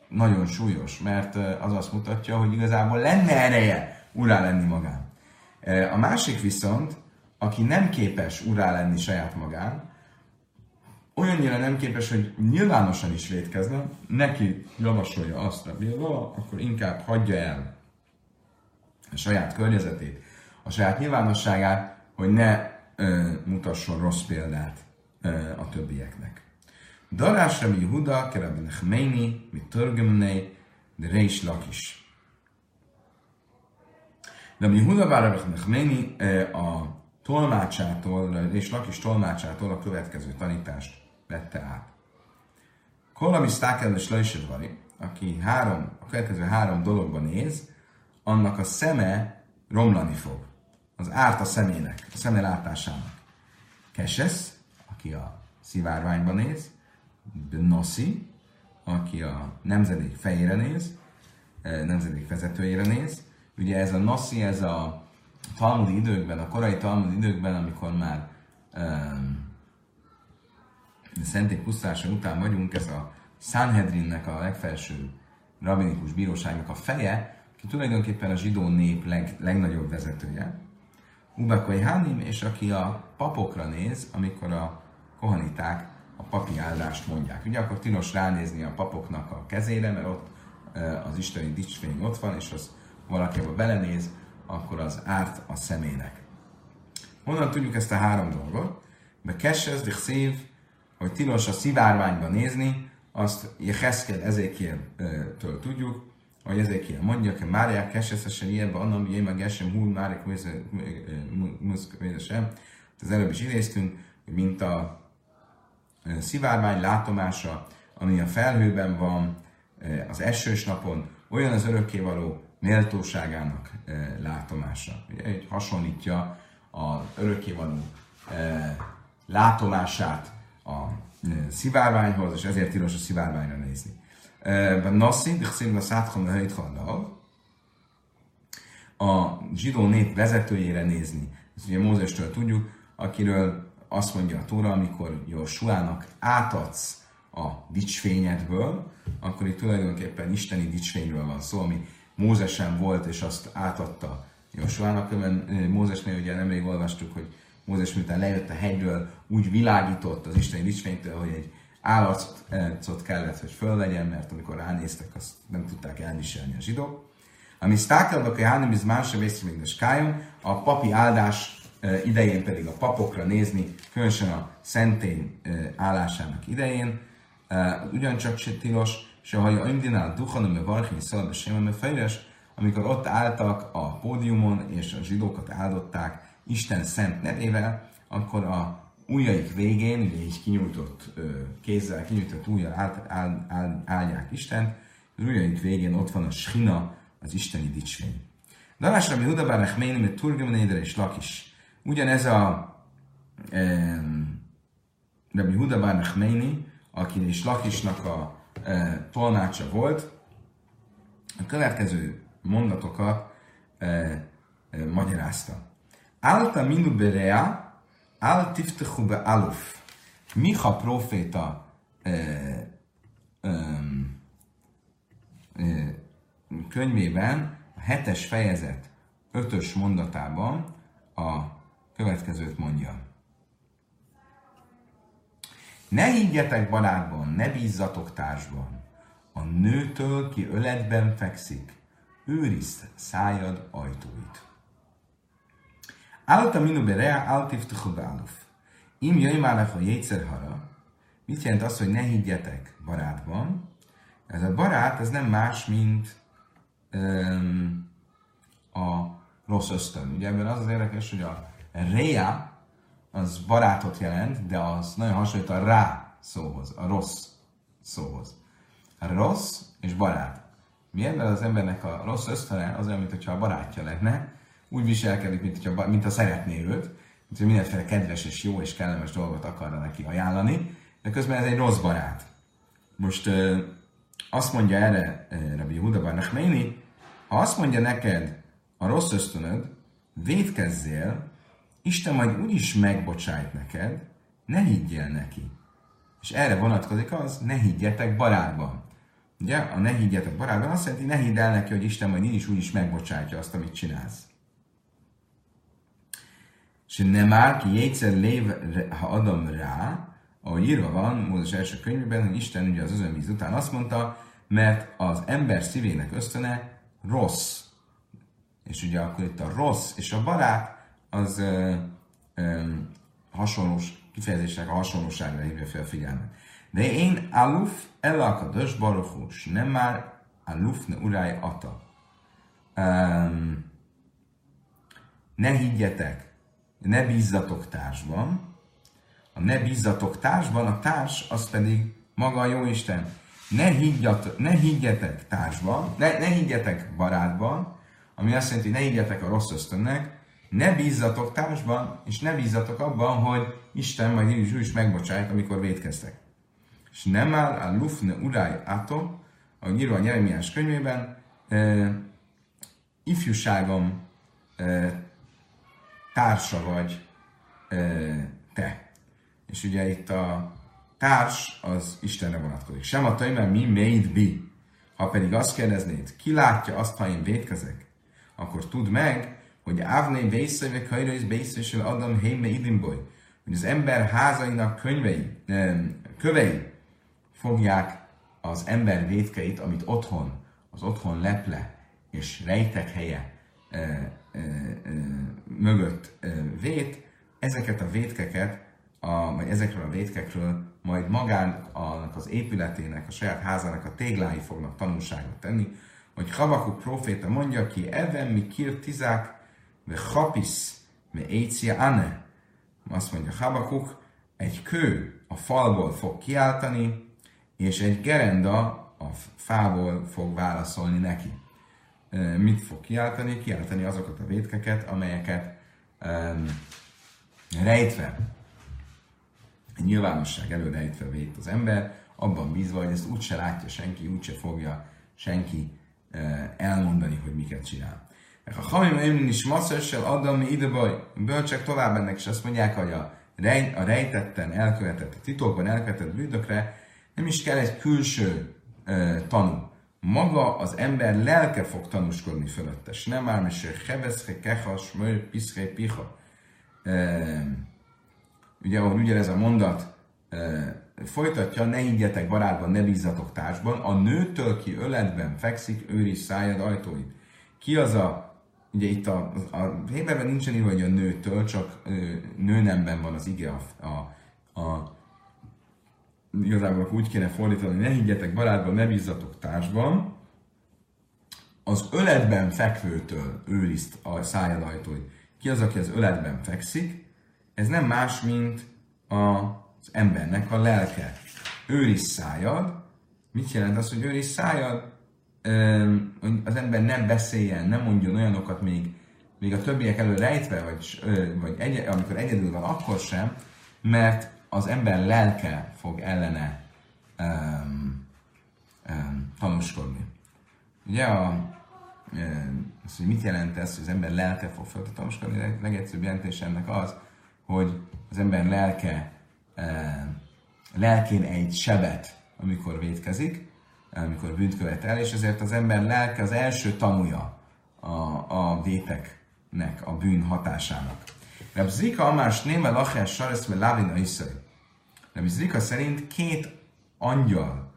nagyon súlyos, mert az azt mutatja, hogy igazából lenne ereje urá lenni magán. A másik viszont, aki nem képes urá lenni saját magán, olyannyira nem képes, hogy nyilvánosan is védkezne, neki javasolja azt a Bilba, akkor inkább hagyja el a saját környezetét, a saját nyilvánosságát, hogy ne ö, mutasson rossz példát ö, a többieknek. Darás Rabbi Yehuda, Kerabbi Nechmeini, mit Törgömnei, de Reish Lakis. Rabbi Yehuda bár Rabbi Nechmeini a tolmácsától, és Lakis tolmácsától a következő tanítást vette át. Kolami Stákel és Lajsedvari, aki három, a következő három dologban néz, annak a szeme romlani fog. Az árt a szemének, a szeme látásának. Kesesz, aki a szivárványban néz, Noszi, aki a nemzedék fejére néz, eh, nemzedék vezetőjére néz. Ugye ez a Noszi, ez a talmudi időkben, a korai talmudi időkben, amikor már um, szenték pusztása után vagyunk, ez a Sanhedrinnek a legfelső rabinikus bíróságnak a feje, aki tulajdonképpen a zsidó nép leg, legnagyobb vezetője. Ubakai Hanim, és aki a papokra néz, amikor a kohaniták a papi áldást mondják. Ugye akkor tilos ránézni a papoknak a kezére, mert ott az isteni dicsfény ott van, és az valaki abba belenéz, akkor az árt a szemének. Honnan tudjuk ezt a három dolgot? Be kessez, de szív, hogy tilos a szivárványba nézni, azt Jeheszkel ezékiel-től tudjuk, hogy Ezékiel mondja, hogy Máriák keseszesen ilyenbe, annak, hogy én meg esem húl, Márik sem. Az előbb is idéztünk, hogy mint a szivárvány látomása, ami a felhőben van, az esős napon, olyan az örökkévaló méltóságának látomása. Ugye, hogy hasonlítja az örökkévaló látomását a szivárványhoz, és ezért tilos a szivárványra nézni. Nassi, Dixim a Szátkom a zsidó nép vezetőjére nézni. Ezt ugye Mózestől tudjuk, akiről azt mondja a Tóra, amikor Josuának átadsz a dicsfényedből, akkor itt tulajdonképpen isteni dicsfényről van szó, ami Mózesen volt, és azt átadta Josuának. Mózesnél ugye nemrég olvastuk, hogy Mózes miután lejött a hegyről, úgy világított az isteni dicsfénytől, hogy egy állatot kellett, hogy fölvegyen, mert amikor ránéztek, azt nem tudták elviselni a zsidók. Ami sztákelbak a iz másra kájon, a papi áldás idején pedig a papokra nézni, különösen a szentély állásának idején, ugyancsak se tilos, se ha indinál duchanom a varchin szalad a amikor ott álltak a pódiumon, és a zsidókat áldották Isten szent nevével, akkor a ujjaik végén, ugye így kinyújtott kézzel, kinyújtott ujjal áll, áll, áll, állják Isten, az ujjaik végén ott van a schina, az isteni dicsvény. Dalás Rabbi Huda Bár Echméni, mert Turgum és Lakis. Ugyanez a um, Rabbi Huda Echméni, aki is Lakisnak a e, tolmácsa volt, a következő mondatokat e, e, magyarázta. Álta minu berea, Al tiftechu be aluf. Micha proféta könyvében, a hetes fejezet ötös mondatában a következőt mondja. Ne higgyetek barátban, ne bízzatok társban. A nőtől, ki öletben fekszik, őrizd szájad ajtóit. Minu berea, áltiftuchu beáluf. Im jöjj már a jétszerhara. Mit jelent az, hogy ne higgyetek barátban? Ez a barát, ez nem más, mint um, a rossz ösztön. Ugye ebben az az érdekes, hogy a rea az barátot jelent, de az nagyon hasonlít a rá szóhoz, a rossz szóhoz. A rossz és barát. Milyen az embernek a rossz ösztöne az olyan, mintha a barátja lenne, úgy viselkedik, mint, hogyha, mint a szeretné őt, mint hogy mindenféle kedves és jó és kellemes dolgot akarna neki ajánlani, de közben ez egy rossz barát. Most azt mondja erre Rabbi Yehuda Bar ha azt mondja neked a rossz ösztönöd, védkezzél, Isten majd úgyis megbocsájt neked, ne higgyél neki. És erre vonatkozik az, ne higgyetek barátban. Ugye, a ne higgyetek barátban azt jelenti, ne hidd el neki, hogy Isten majd így is úgy megbocsátja azt, amit csinálsz. És nem már ki jégyszer lév, ha adom rá, ahogy írva van Mózes első könyvében, hogy Isten ugye az özönvíz után azt mondta, mert az ember szívének ösztöne rossz. És ugye akkor itt a rossz és a barát az ö, ö, hasonlós kifejezések a hasonlóságra hívja fel a figyelmet. De én aluf elakados baruchus, nem már aluf ne uráj ata. Um, ne higgyetek, ne bízzatok társban. A ne bízzatok társban, a társ az pedig maga a Jóisten. Ne, higgyat, ne higgyetek társban, ne, ne higgyetek barátban, ami azt jelenti, hogy ne higgyetek a rossz ösztönnek, ne bízzatok társban, és ne bízzatok abban, hogy Isten majd így is megbocsájt, amikor védkeztek. És nem áll a lufne uráj ato, ahogy írva a Jeremiás könyvében, e, ifjúságom e, társa vagy e, te. És ugye itt a társ az Istenre vonatkozik. Sem a mert mi made be. Ha pedig azt kérdeznéd, ki látja azt, ha én védkezek, akkor tudd meg, hogy Ávné Vészöve Kajrőz Bészösel Adam Héme Idimboly, hogy az ember házainak könyvei, kövei fogják az ember védkeit, amit otthon, az otthon leple és rejtek helye mögött vét, ezeket a vétkeket, a, vagy ezekről a vétkekről majd magának az épületének, a saját házának a téglái fognak tanulságot tenni, hogy Habakuk proféta mondja ki, Even mi kir tizák, ve chapis, ve écia ane. Azt mondja Habakuk, egy kő a falból fog kiáltani, és egy gerenda a fából fog válaszolni neki. Mit fog kiáltani? Kiáltani azokat a vétkeket, amelyeket um, rejtve, nyilvánosság elő rejtve vét az ember, abban bízva, hogy ezt úgyse látja senki, úgyse fogja senki elmondani, hogy miket csinál. A hamim is masszössel adami idebaj, bölcsek tovább ennek, és azt mondják, hogy a, rej, a rejtetten elkövetett, a titokban elkövetett bűnökre nem is kell egy külső uh, tanú. Maga az ember lelke fog tanúskodni fölötte. Nem ám is hebeszhe, kehas, möj, piszhe, piha. Uh, ugye, ahogy ugye ez a mondat uh, folytatja, ne higgyetek barátban, ne bízzatok társban, a nőtől, ki öletben fekszik, őriz szájad ajtóit. Ki az a, ugye itt a, a Héberben nincsen írva, hogy a nőtől, csak nőnemben van az ige a, a, a igazából úgy kéne fordítani, ne higgyetek barátban, ne bízzatok társban, az öletben fekvőtől őrizt a szájad ajtói. Ki az, aki az öletben fekszik? Ez nem más, mint az embernek a lelke. Őriz szájad. Mit jelent az, hogy őriz szájad? Az ember nem beszéljen, nem mondjon olyanokat még, még a többiek elő rejtve, vagy, vagy egy, amikor egyedül van, akkor sem, mert az ember lelke fog ellene um, um, tanúskodni. Ugye a, um, az, hogy mit jelent ez, hogy az ember lelke fog fel tanúskodni, a legegyszerűbb jelentés ennek az, hogy az ember lelke um, lelkén egy sebet, amikor vétkezik, amikor bűnt követ el, és ezért az ember lelke az első tanúja a, a véteknek, a bűn hatásának. Reb Zika Amás Néme Laches Saresz Lavina Iszai. Reb Zika szerint két angyal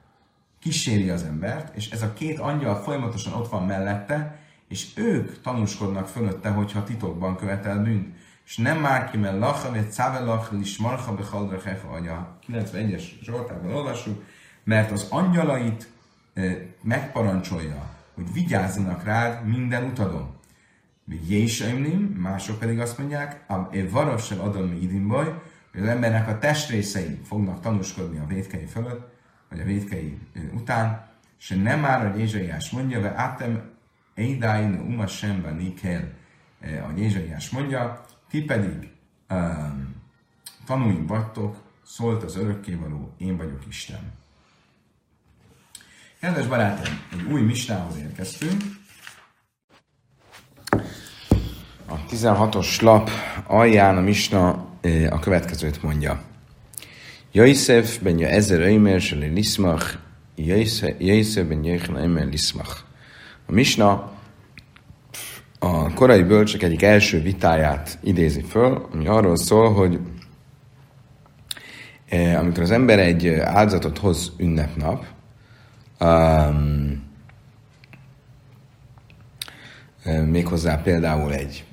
kíséri az embert, és ez a két angyal folyamatosan ott van mellette, és ők tanúskodnak fölötte, hogyha titokban követel bűnt. És nem már ki, mert lacha, vagy cávelach, lis marha, behaldra, hecha, anya. 91-es Zsoltában olvassuk, mert az angyalait megparancsolja, hogy vigyázzanak rád minden utadon. Jésaimnim, mások pedig azt mondják, e varassal adom mi idinbaj, hogy az embernek a testrészei fognak tanúskodni a védkei fölött, vagy a védkei után, és nem már, hogy Ézsaiás mondja, ve átem eidáin uma semba nikel, ahogy Ézsaiás mondja, ti pedig um, tanúim vagytok, szólt az örökkévaló, én vagyok Isten. Kedves barátaim, egy új mistához érkeztünk, A 16-os lap alján a Misna a következőt mondja. Jaisef benja ezer öimer, se liszmach, Jöjsze ben Jöjjön Emel Liszmach. A Misna a korai bölcsek egyik első vitáját idézi föl, ami arról szól, hogy eh, amikor az ember egy áldozatot hoz ünnepnap, um, méghozzá például egy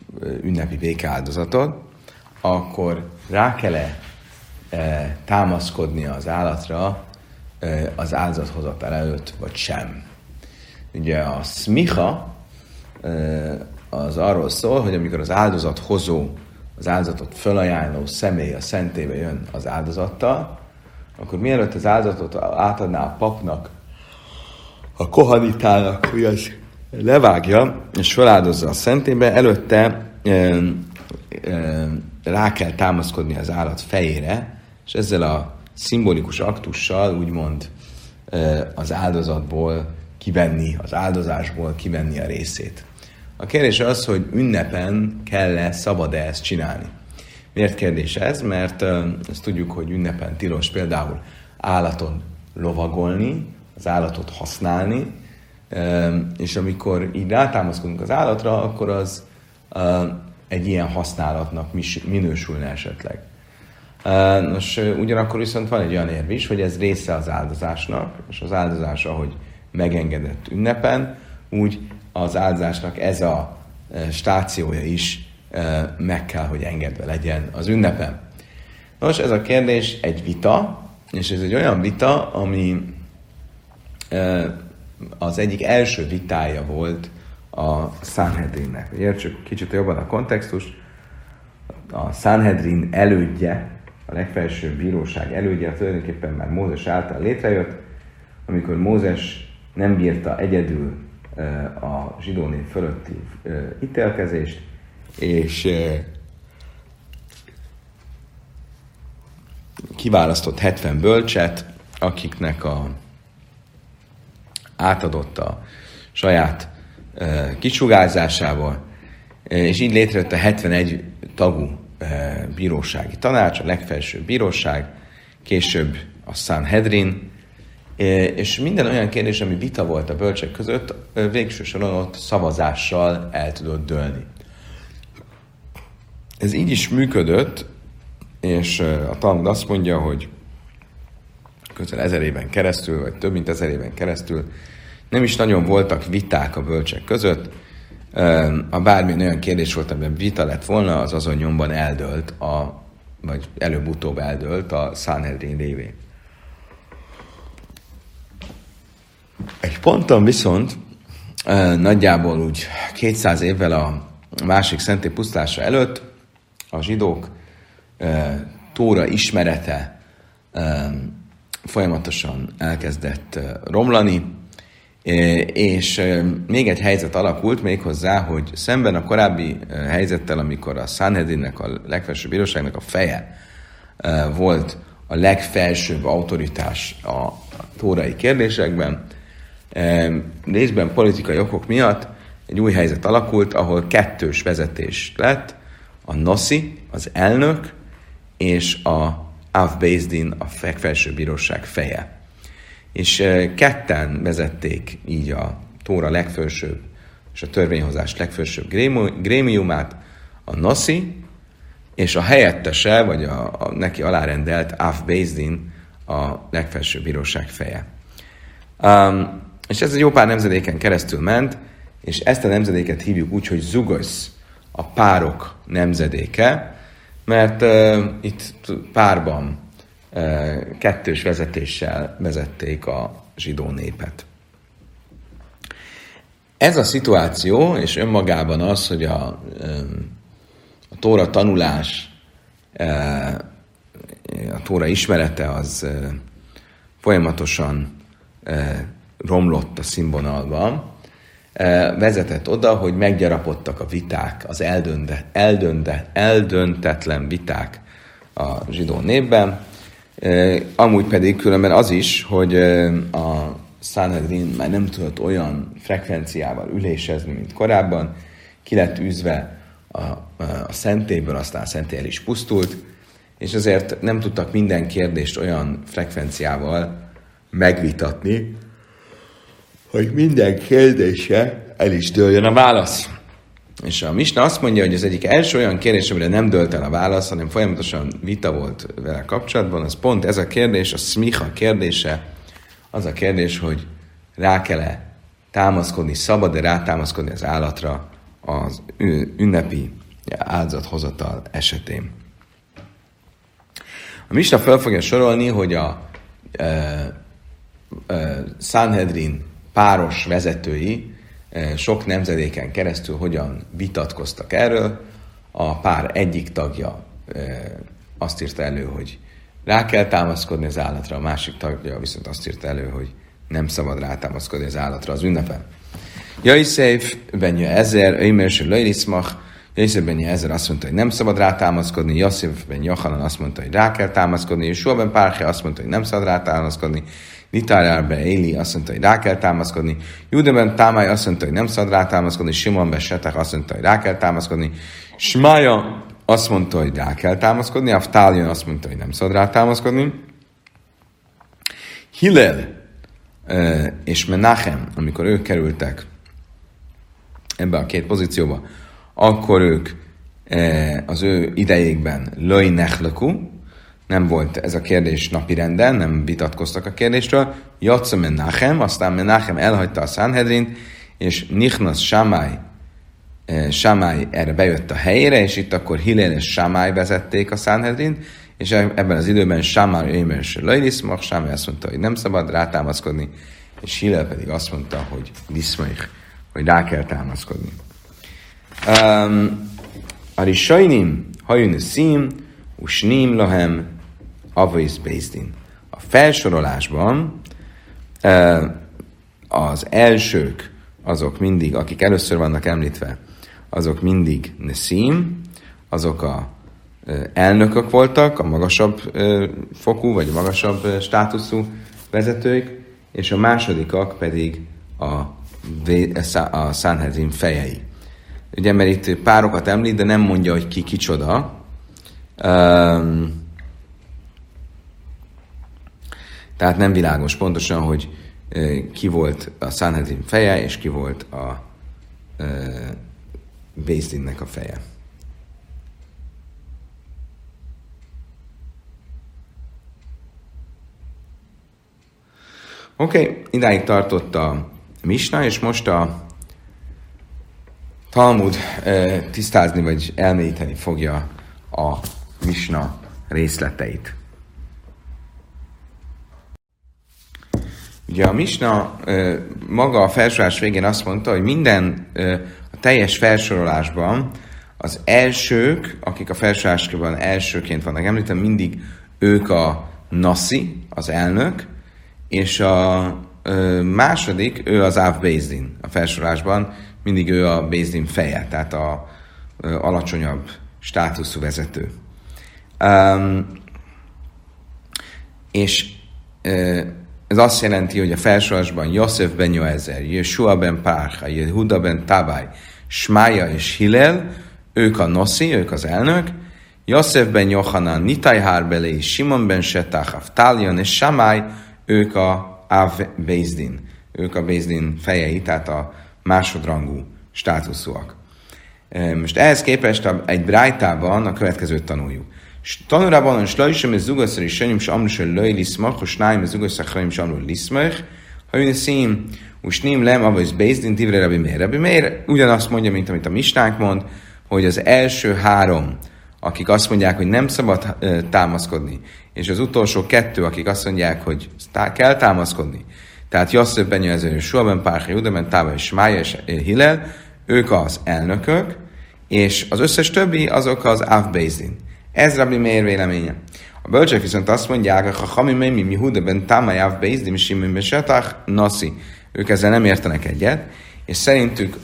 ünnepi békáldozatot, akkor rá kell-e e, támaszkodni az állatra e, az áldozathozatal előtt, vagy sem. Ugye a smicha e, az arról szól, hogy amikor az áldozathozó, az áldozatot fölajánló személy a szentébe jön az áldozattal, akkor mielőtt az áldozatot átadná a papnak, a kohanitának, hogy az levágja és feláldozza a szentébe, előtte e, e, rá kell támaszkodni az állat fejére, és ezzel a szimbolikus aktussal úgymond e, az áldozatból kivenni, az áldozásból kivenni a részét. A kérdés az, hogy ünnepen kell-e, szabad-e ezt csinálni. Miért kérdés ez? Mert ezt tudjuk, hogy ünnepen tilos például állaton lovagolni, az állatot használni, és amikor így rátámaszkodunk az állatra, akkor az egy ilyen használatnak minősülne esetleg. Nos, ugyanakkor viszont van egy olyan érv is, hogy ez része az áldozásnak, és az áldozás, ahogy megengedett ünnepen, úgy az áldozásnak ez a stációja is meg kell, hogy engedve legyen az ünnepen. Nos, ez a kérdés egy vita, és ez egy olyan vita, ami az egyik első vitája volt a Sanhedrinnek. Értsük kicsit jobban a kontextus. A Sanhedrin elődje, a legfelsőbb bíróság elődje tulajdonképpen már Mózes által létrejött, amikor Mózes nem bírta egyedül a zsidó nép fölötti ítélkezést, és kiválasztott 70 bölcset, akiknek a átadott a saját kisugázásával, és így létrejött a 71 tagú bírósági tanács, a legfelsőbb bíróság, később a Sanhedrin, és minden olyan kérdés, ami vita volt a bölcsek között, végső soron ott szavazással el tudott dőlni. Ez így is működött, és a Talmud azt mondja, hogy közel ezer éven keresztül, vagy több mint ezer éven keresztül nem is nagyon voltak viták a bölcsek között. A bármilyen olyan kérdés volt, amiben vita lett volna, az azon nyomban eldölt, a, vagy előbb-utóbb eldölt a Sanhedrin révén. Egy ponton viszont nagyjából úgy 200 évvel a másik szenté pusztása előtt a zsidók tóra ismerete folyamatosan elkezdett romlani, és még egy helyzet alakult méghozzá, hogy szemben a korábbi helyzettel, amikor a Sanhedrinnek, a legfelsőbb bíróságnak a feje volt a legfelsőbb autoritás a tórai kérdésekben, részben politikai okok miatt egy új helyzet alakult, ahol kettős vezetés lett, a Noszi, az elnök, és a Av Bezdin, a felső bíróság feje. És ketten vezették így a Tóra legfelsőbb és a törvényhozás legfelsőbb grémiumát, a Noszi, és a helyettese, vagy a, a neki alárendelt Af Bezdin a legfelsőbb bíróság feje. Um, és ez egy jó pár nemzedéken keresztül ment, és ezt a nemzedéket hívjuk úgy, hogy Zugosz, a párok nemzedéke, mert uh, itt párban uh, kettős vezetéssel vezették a zsidó népet. Ez a szituáció, és önmagában az, hogy a, a Tóra tanulás, a Tóra ismerete az folyamatosan romlott a színvonalban, vezetett oda, hogy meggyarapodtak a viták, az eldönde, eldönde, eldöntetlen viták a zsidó népben. Amúgy pedig különben az is, hogy a Sanhedrin már nem tudott olyan frekvenciával ülésezni, mint korábban, ki lett űzve a, a szentéből, aztán a szentély is pusztult, és azért nem tudtak minden kérdést olyan frekvenciával megvitatni, hogy minden kérdése el is dőljön a válasz. És a Misna azt mondja, hogy az egyik első olyan kérdés, amire nem dölt el a válasz, hanem folyamatosan vita volt vele kapcsolatban, az pont ez a kérdés, a smicha kérdése, az a kérdés, hogy rá kell-e támaszkodni, szabad-e rátámaszkodni az állatra az ünnepi áldozathozatal esetén. A Misna fel fogja sorolni, hogy a e, e, Sanhedrin páros vezetői e, sok nemzedéken keresztül hogyan vitatkoztak erről. A pár egyik tagja e, azt írta elő, hogy rá kell támaszkodni az állatra, a másik tagja viszont azt írta elő, hogy nem szabad rátámaszkodni az állatra az ünnepen. Jaiszéf, Benja Ezer, Eimer, Lejliszmach, Jaiszéf Benja Ezer azt mondta, hogy nem szabad rátámaszkodni, Jasszéf Ben Johanan azt mondta, hogy rá kell támaszkodni, és Ben Párhe azt mondta, hogy nem szabad rátámaszkodni, Nitárjár be Éli azt mondta, hogy rá kell támaszkodni, Judeben Támály azt mondta, hogy nem szabad rátámaszkodni, Simon be Setek azt mondta, hogy rá kell támaszkodni, Smája azt mondta, hogy rá kell támaszkodni, Aftálion azt mondta, hogy nem szabad rátámaszkodni, Hillel és Menachem, amikor ők kerültek ebbe a két pozícióba, akkor ők az ő idejékben löj nechlekú, nem volt ez a kérdés napi renden, nem vitatkoztak a kérdésről. Jatsa Menachem, aztán Menachem elhagyta a Sanhedrint, és Nichnas Shammai, Shammai erre bejött a helyére, és itt akkor Hillel és Shammai vezették a Sanhedrint, és ebben az időben Shammai Ömer és Lajliszmach, Shammai azt mondta, hogy nem szabad rátámaszkodni, és Hillel pedig azt mondta, hogy Liszmaich, hogy rá kell támaszkodni. Um, a Rishainim, hajun szím, usnim lohem, avais bézdin. A felsorolásban az elsők, azok mindig, akik először vannak említve, azok mindig neszim, azok a elnökök voltak, a magasabb fokú, vagy a magasabb státuszú vezetők, és a másodikak pedig a, a Sanhedrin fejei. Ugye, mert itt párokat említ, de nem mondja, hogy ki kicsoda. Um, tehát nem világos pontosan, hogy ki volt a Sanhedrin feje, és ki volt a uh, a feje. Oké, okay, idáig tartott a Misna, és most a Talmud tisztázni vagy elmélyíteni fogja a Misna részleteit. Ugye a Misna maga a felsorolás végén azt mondta, hogy minden a teljes felsorolásban az elsők, akik a felsorolásban elsőként vannak említve, mindig ők a Nasi, az elnök, és a második, ő az Áv Bézdin a felsorásban, mindig ő a Bézdin feje, tehát a alacsonyabb státuszú vezető. Um, és ez azt jelenti, hogy a felsorásban Yosef ben Joezer, Yeshua ben Párha, Yehuda ben Tabaj, Smája és Hillel, ők a Noszi, ők az elnök, Yosef ben Johanan, Nitai Harbelé, Simon ben Setach, Aftalion és Shammai, ők a Av Bézdin, ők a Bézdin fejei, tehát a másodrangú státuszúak. Most ehhez képest egy brájtában a következőt tanuljuk. Tanulában a slajsem ez zugaszor és senyum se amrus löj liszmach, és nájm ez zugaszor haim se amrus liszmach, ha jön szím, most nem lem, avasz Bézdin, tivre Rabbi Meir. Rabbi Meir ugyanazt mondja, mint amit a Mistánk mond, hogy az első három, akik azt mondják, hogy nem szabad támaszkodni, és az utolsó kettő, akik azt mondják, hogy kell támaszkodni, tehát Jasszöv Benyőző, Suaben Párha, Judaben Táva és Mája és Hillel, ők az elnökök, és az összes többi azok az Av Bézin. Ez Rabbi Meir véleménye. A bölcsek viszont azt mondják, ha Hami Meimi Mihuda ben Támai Av Bézdin, Simon ben Setach, Nasi. Ők ezzel nem értenek egyet, és szerintük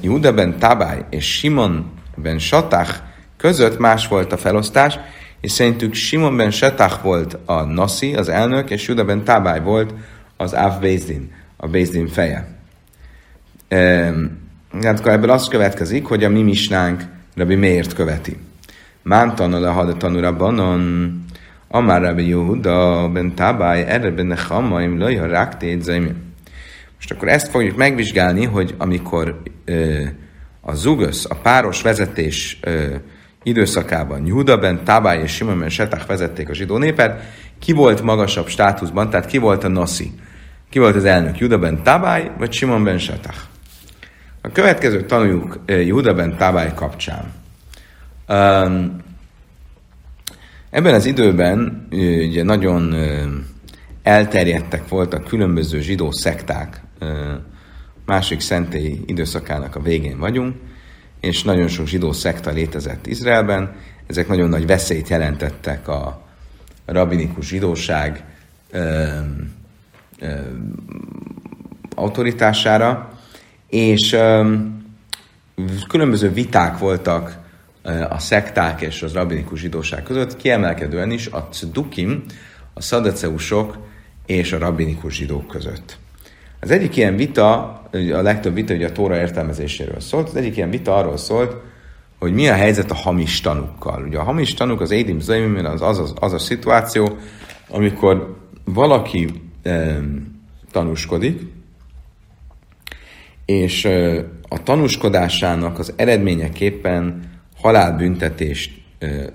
Juda ben Tabály és Simon ben Satach között más volt a felosztás, és szerintük Simon ben Setach volt a Nasi, az elnök, és Juda ben Tabály volt az Av Bézdin, a Bézdin feje. Ehm, hát ebből az következik, hogy a mi misnánk Rabbi miért követi. Mán tanul a hada tanura banon, Amár Rabbi Yehuda ben Tabai, erre benne Chamaim, Laja Ráktét Most akkor ezt fogjuk megvizsgálni, hogy amikor ö, a Zugösz, a páros vezetés ö, időszakában Júda ben Tabai és Simon ben Setach vezették a zsidó népet, ki volt magasabb státuszban, tehát ki volt a Nasi? Ki volt az elnök? Júda ben Tabai vagy Simon ben Setach? A következő tanuljuk Júda ben Tabai kapcsán. Ebben az időben ugye nagyon elterjedtek voltak különböző zsidó szekták, másik szentély időszakának a végén vagyunk, és nagyon sok zsidó szekta létezett Izraelben, ezek nagyon nagy veszélyt jelentettek a rabinikus zsidóság ö, ö, autoritására, és ö, különböző viták voltak a szekták és az rabinikus zsidóság között, kiemelkedően is a cdukim, a szadeceusok és a rabinikus zsidók között. Az egyik ilyen vita, a legtöbb vita ugye a Tóra értelmezéséről szólt, az egyik ilyen vita arról szólt, hogy mi a helyzet a hamis tanukkal. Ugye a hamis tanuk, az Édim Zaimim, az, az, az, az a szituáció, amikor valaki e, tanúskodik, és e, a tanúskodásának az eredményeképpen halálbüntetést e, e,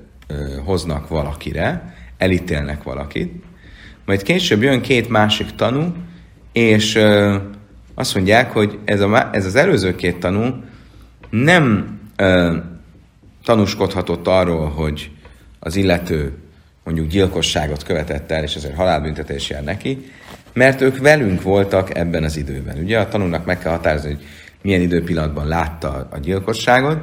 hoznak valakire, elítélnek valakit, majd később jön két másik tanú, és ö, azt mondják, hogy ez, a, ez az előző két tanú nem ö, tanúskodhatott arról, hogy az illető mondjuk gyilkosságot követett el, és ezért halálbüntetés jár neki, mert ők velünk voltak ebben az időben. Ugye a tanulnak meg kell határozni, hogy milyen időpillanatban látta a gyilkosságot,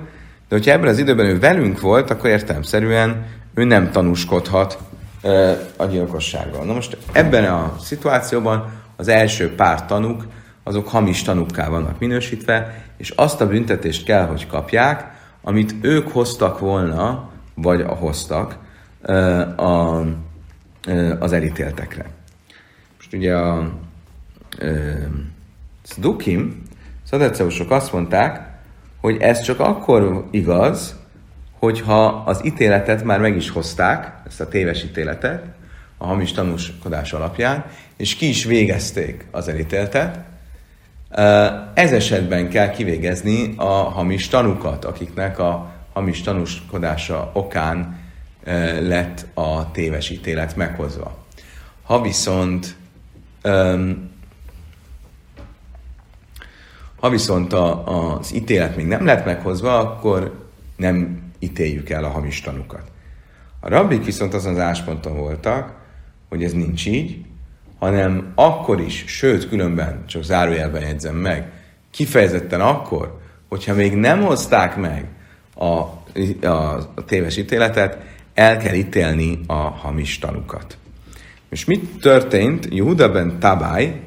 de hogyha ebben az időben ő velünk volt, akkor értelmszerűen ő nem tanúskodhat ö, a gyilkossággal. Na most ebben a szituációban az első pár tanuk, azok hamis tanukká vannak minősítve, és azt a büntetést kell, hogy kapják, amit ők hoztak volna, vagy a hoztak a, az elítéltekre. Most ugye a Szdukim, szadeceusok azt mondták, hogy ez csak akkor igaz, hogyha az ítéletet már meg is hozták, ezt a téves ítéletet, a hamis tanúskodás alapján, és ki is végezték az elítéltet. Ez esetben kell kivégezni a hamis tanukat, akiknek a hamis tanúskodása okán lett a téves ítélet meghozva. Ha viszont ha viszont a, az ítélet még nem lett meghozva, akkor nem ítéljük el a hamis tanukat. A rabbik viszont azon az ásponton voltak, hogy ez nincs így, hanem akkor is, sőt, különben, csak zárójelben jegyzem meg, kifejezetten akkor, hogyha még nem hozták meg a, a, a téves ítéletet, el kell ítélni a hamis tanukat. És mit történt? Júda ben Tabály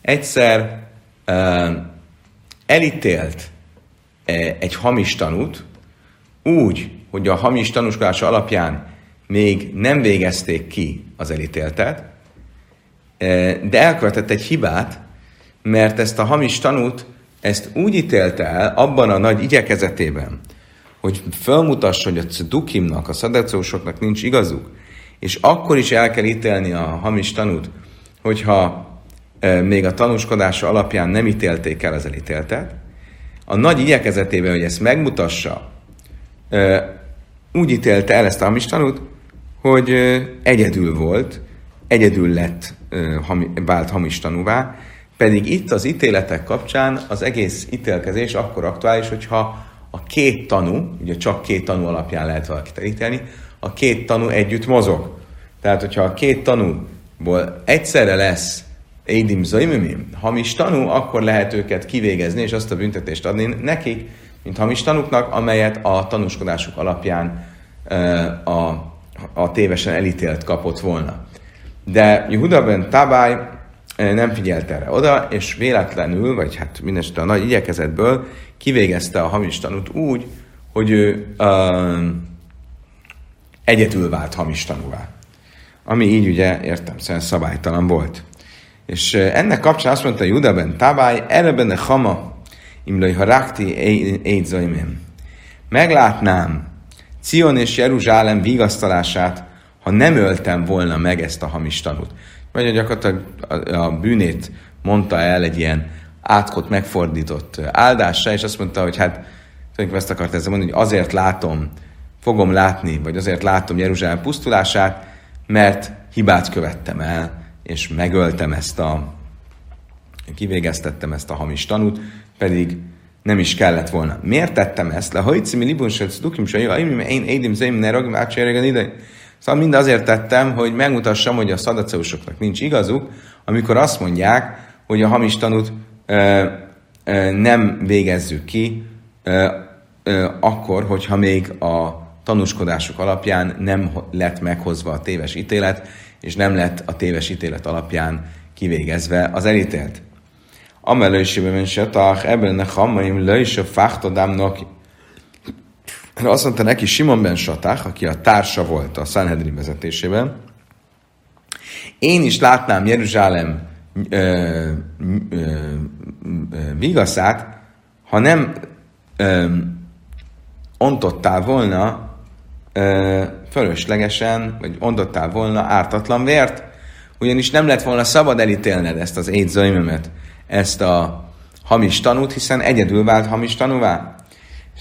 egyszer uh, elítélt uh, egy hamis tanút, úgy, hogy a hamis tanúskodása alapján még nem végezték ki az elítéltet, e, de elkövetett egy hibát, mert ezt a hamis tanút, ezt úgy ítélte el abban a nagy igyekezetében, hogy felmutassa, hogy a cedukimnak, a szadecósoknak nincs igazuk, és akkor is el kell ítélni a hamis tanút, hogyha e, még a tanúskodása alapján nem ítélték el az elítéltet, a nagy igyekezetében, hogy ezt megmutassa, úgy ítélte el ezt a hamis tanút, hogy egyedül volt, egyedül lett vált hamis tanúvá, pedig itt az ítéletek kapcsán az egész ítélkezés akkor aktuális, hogyha a két tanú, ugye csak két tanú alapján lehet valakit elítélni, a két tanú együtt mozog. Tehát, hogyha a két tanúból egyszerre lesz Édim Zaimimim, hamis tanú, akkor lehet őket kivégezni, és azt a büntetést adni nekik, mint hamis tanúknak, amelyet a tanúskodásuk alapján a a tévesen elítélt kapott volna. De Yehuda ben Tabály nem figyelt erre oda, és véletlenül, vagy hát mindesetre a nagy igyekezetből kivégezte a hamis tanút úgy, hogy ő uh, egyedül vált hamis tanúvá. Ami így ugye értem, szerint szabálytalan volt. És ennek kapcsán azt mondta Juda ben Tabály, erre benne hama, imlai ha rakti Meglátnám Cion és Jeruzsálem vigasztalását, ha nem öltem volna meg ezt a hamis tanút. Vagy gyakorlatilag a bűnét mondta el egy ilyen átkot megfordított áldásra, és azt mondta, hogy hát tulajdonképpen ezt akart ezzel mondani, hogy azért látom, fogom látni, vagy azért látom Jeruzsálem pusztulását, mert hibát követtem el, és megöltem ezt a, kivégeztettem ezt a hamis tanút, pedig nem is kellett volna. Miért tettem ezt? Le hajci mi libun se dukim se én édim zeim ne ragim átseregen ide. Szóval mind azért tettem, hogy megmutassam, hogy a szadaceusoknak nincs igazuk, amikor azt mondják, hogy a hamis tanút ö, ö, nem végezzük ki, ö, ö, akkor, hogyha még a tanúskodásuk alapján nem lett meghozva a téves ítélet, és nem lett a téves ítélet alapján kivégezve az elítélt. Amelősében setach, ebben a hamaim löjse fáhtadám Azt mondta neki Simon ben Satach, aki a társa volt a Sanhedrin vezetésében, én is látnám Jeruzsálem ö, vigaszát, ha nem ö, ontottál volna ö, fölöslegesen, vagy ontottál volna ártatlan vért, ugyanis nem lett volna szabad elítélned ezt az étzaimemet, ezt a hamis tanút, hiszen egyedül vált hamis tanúvá.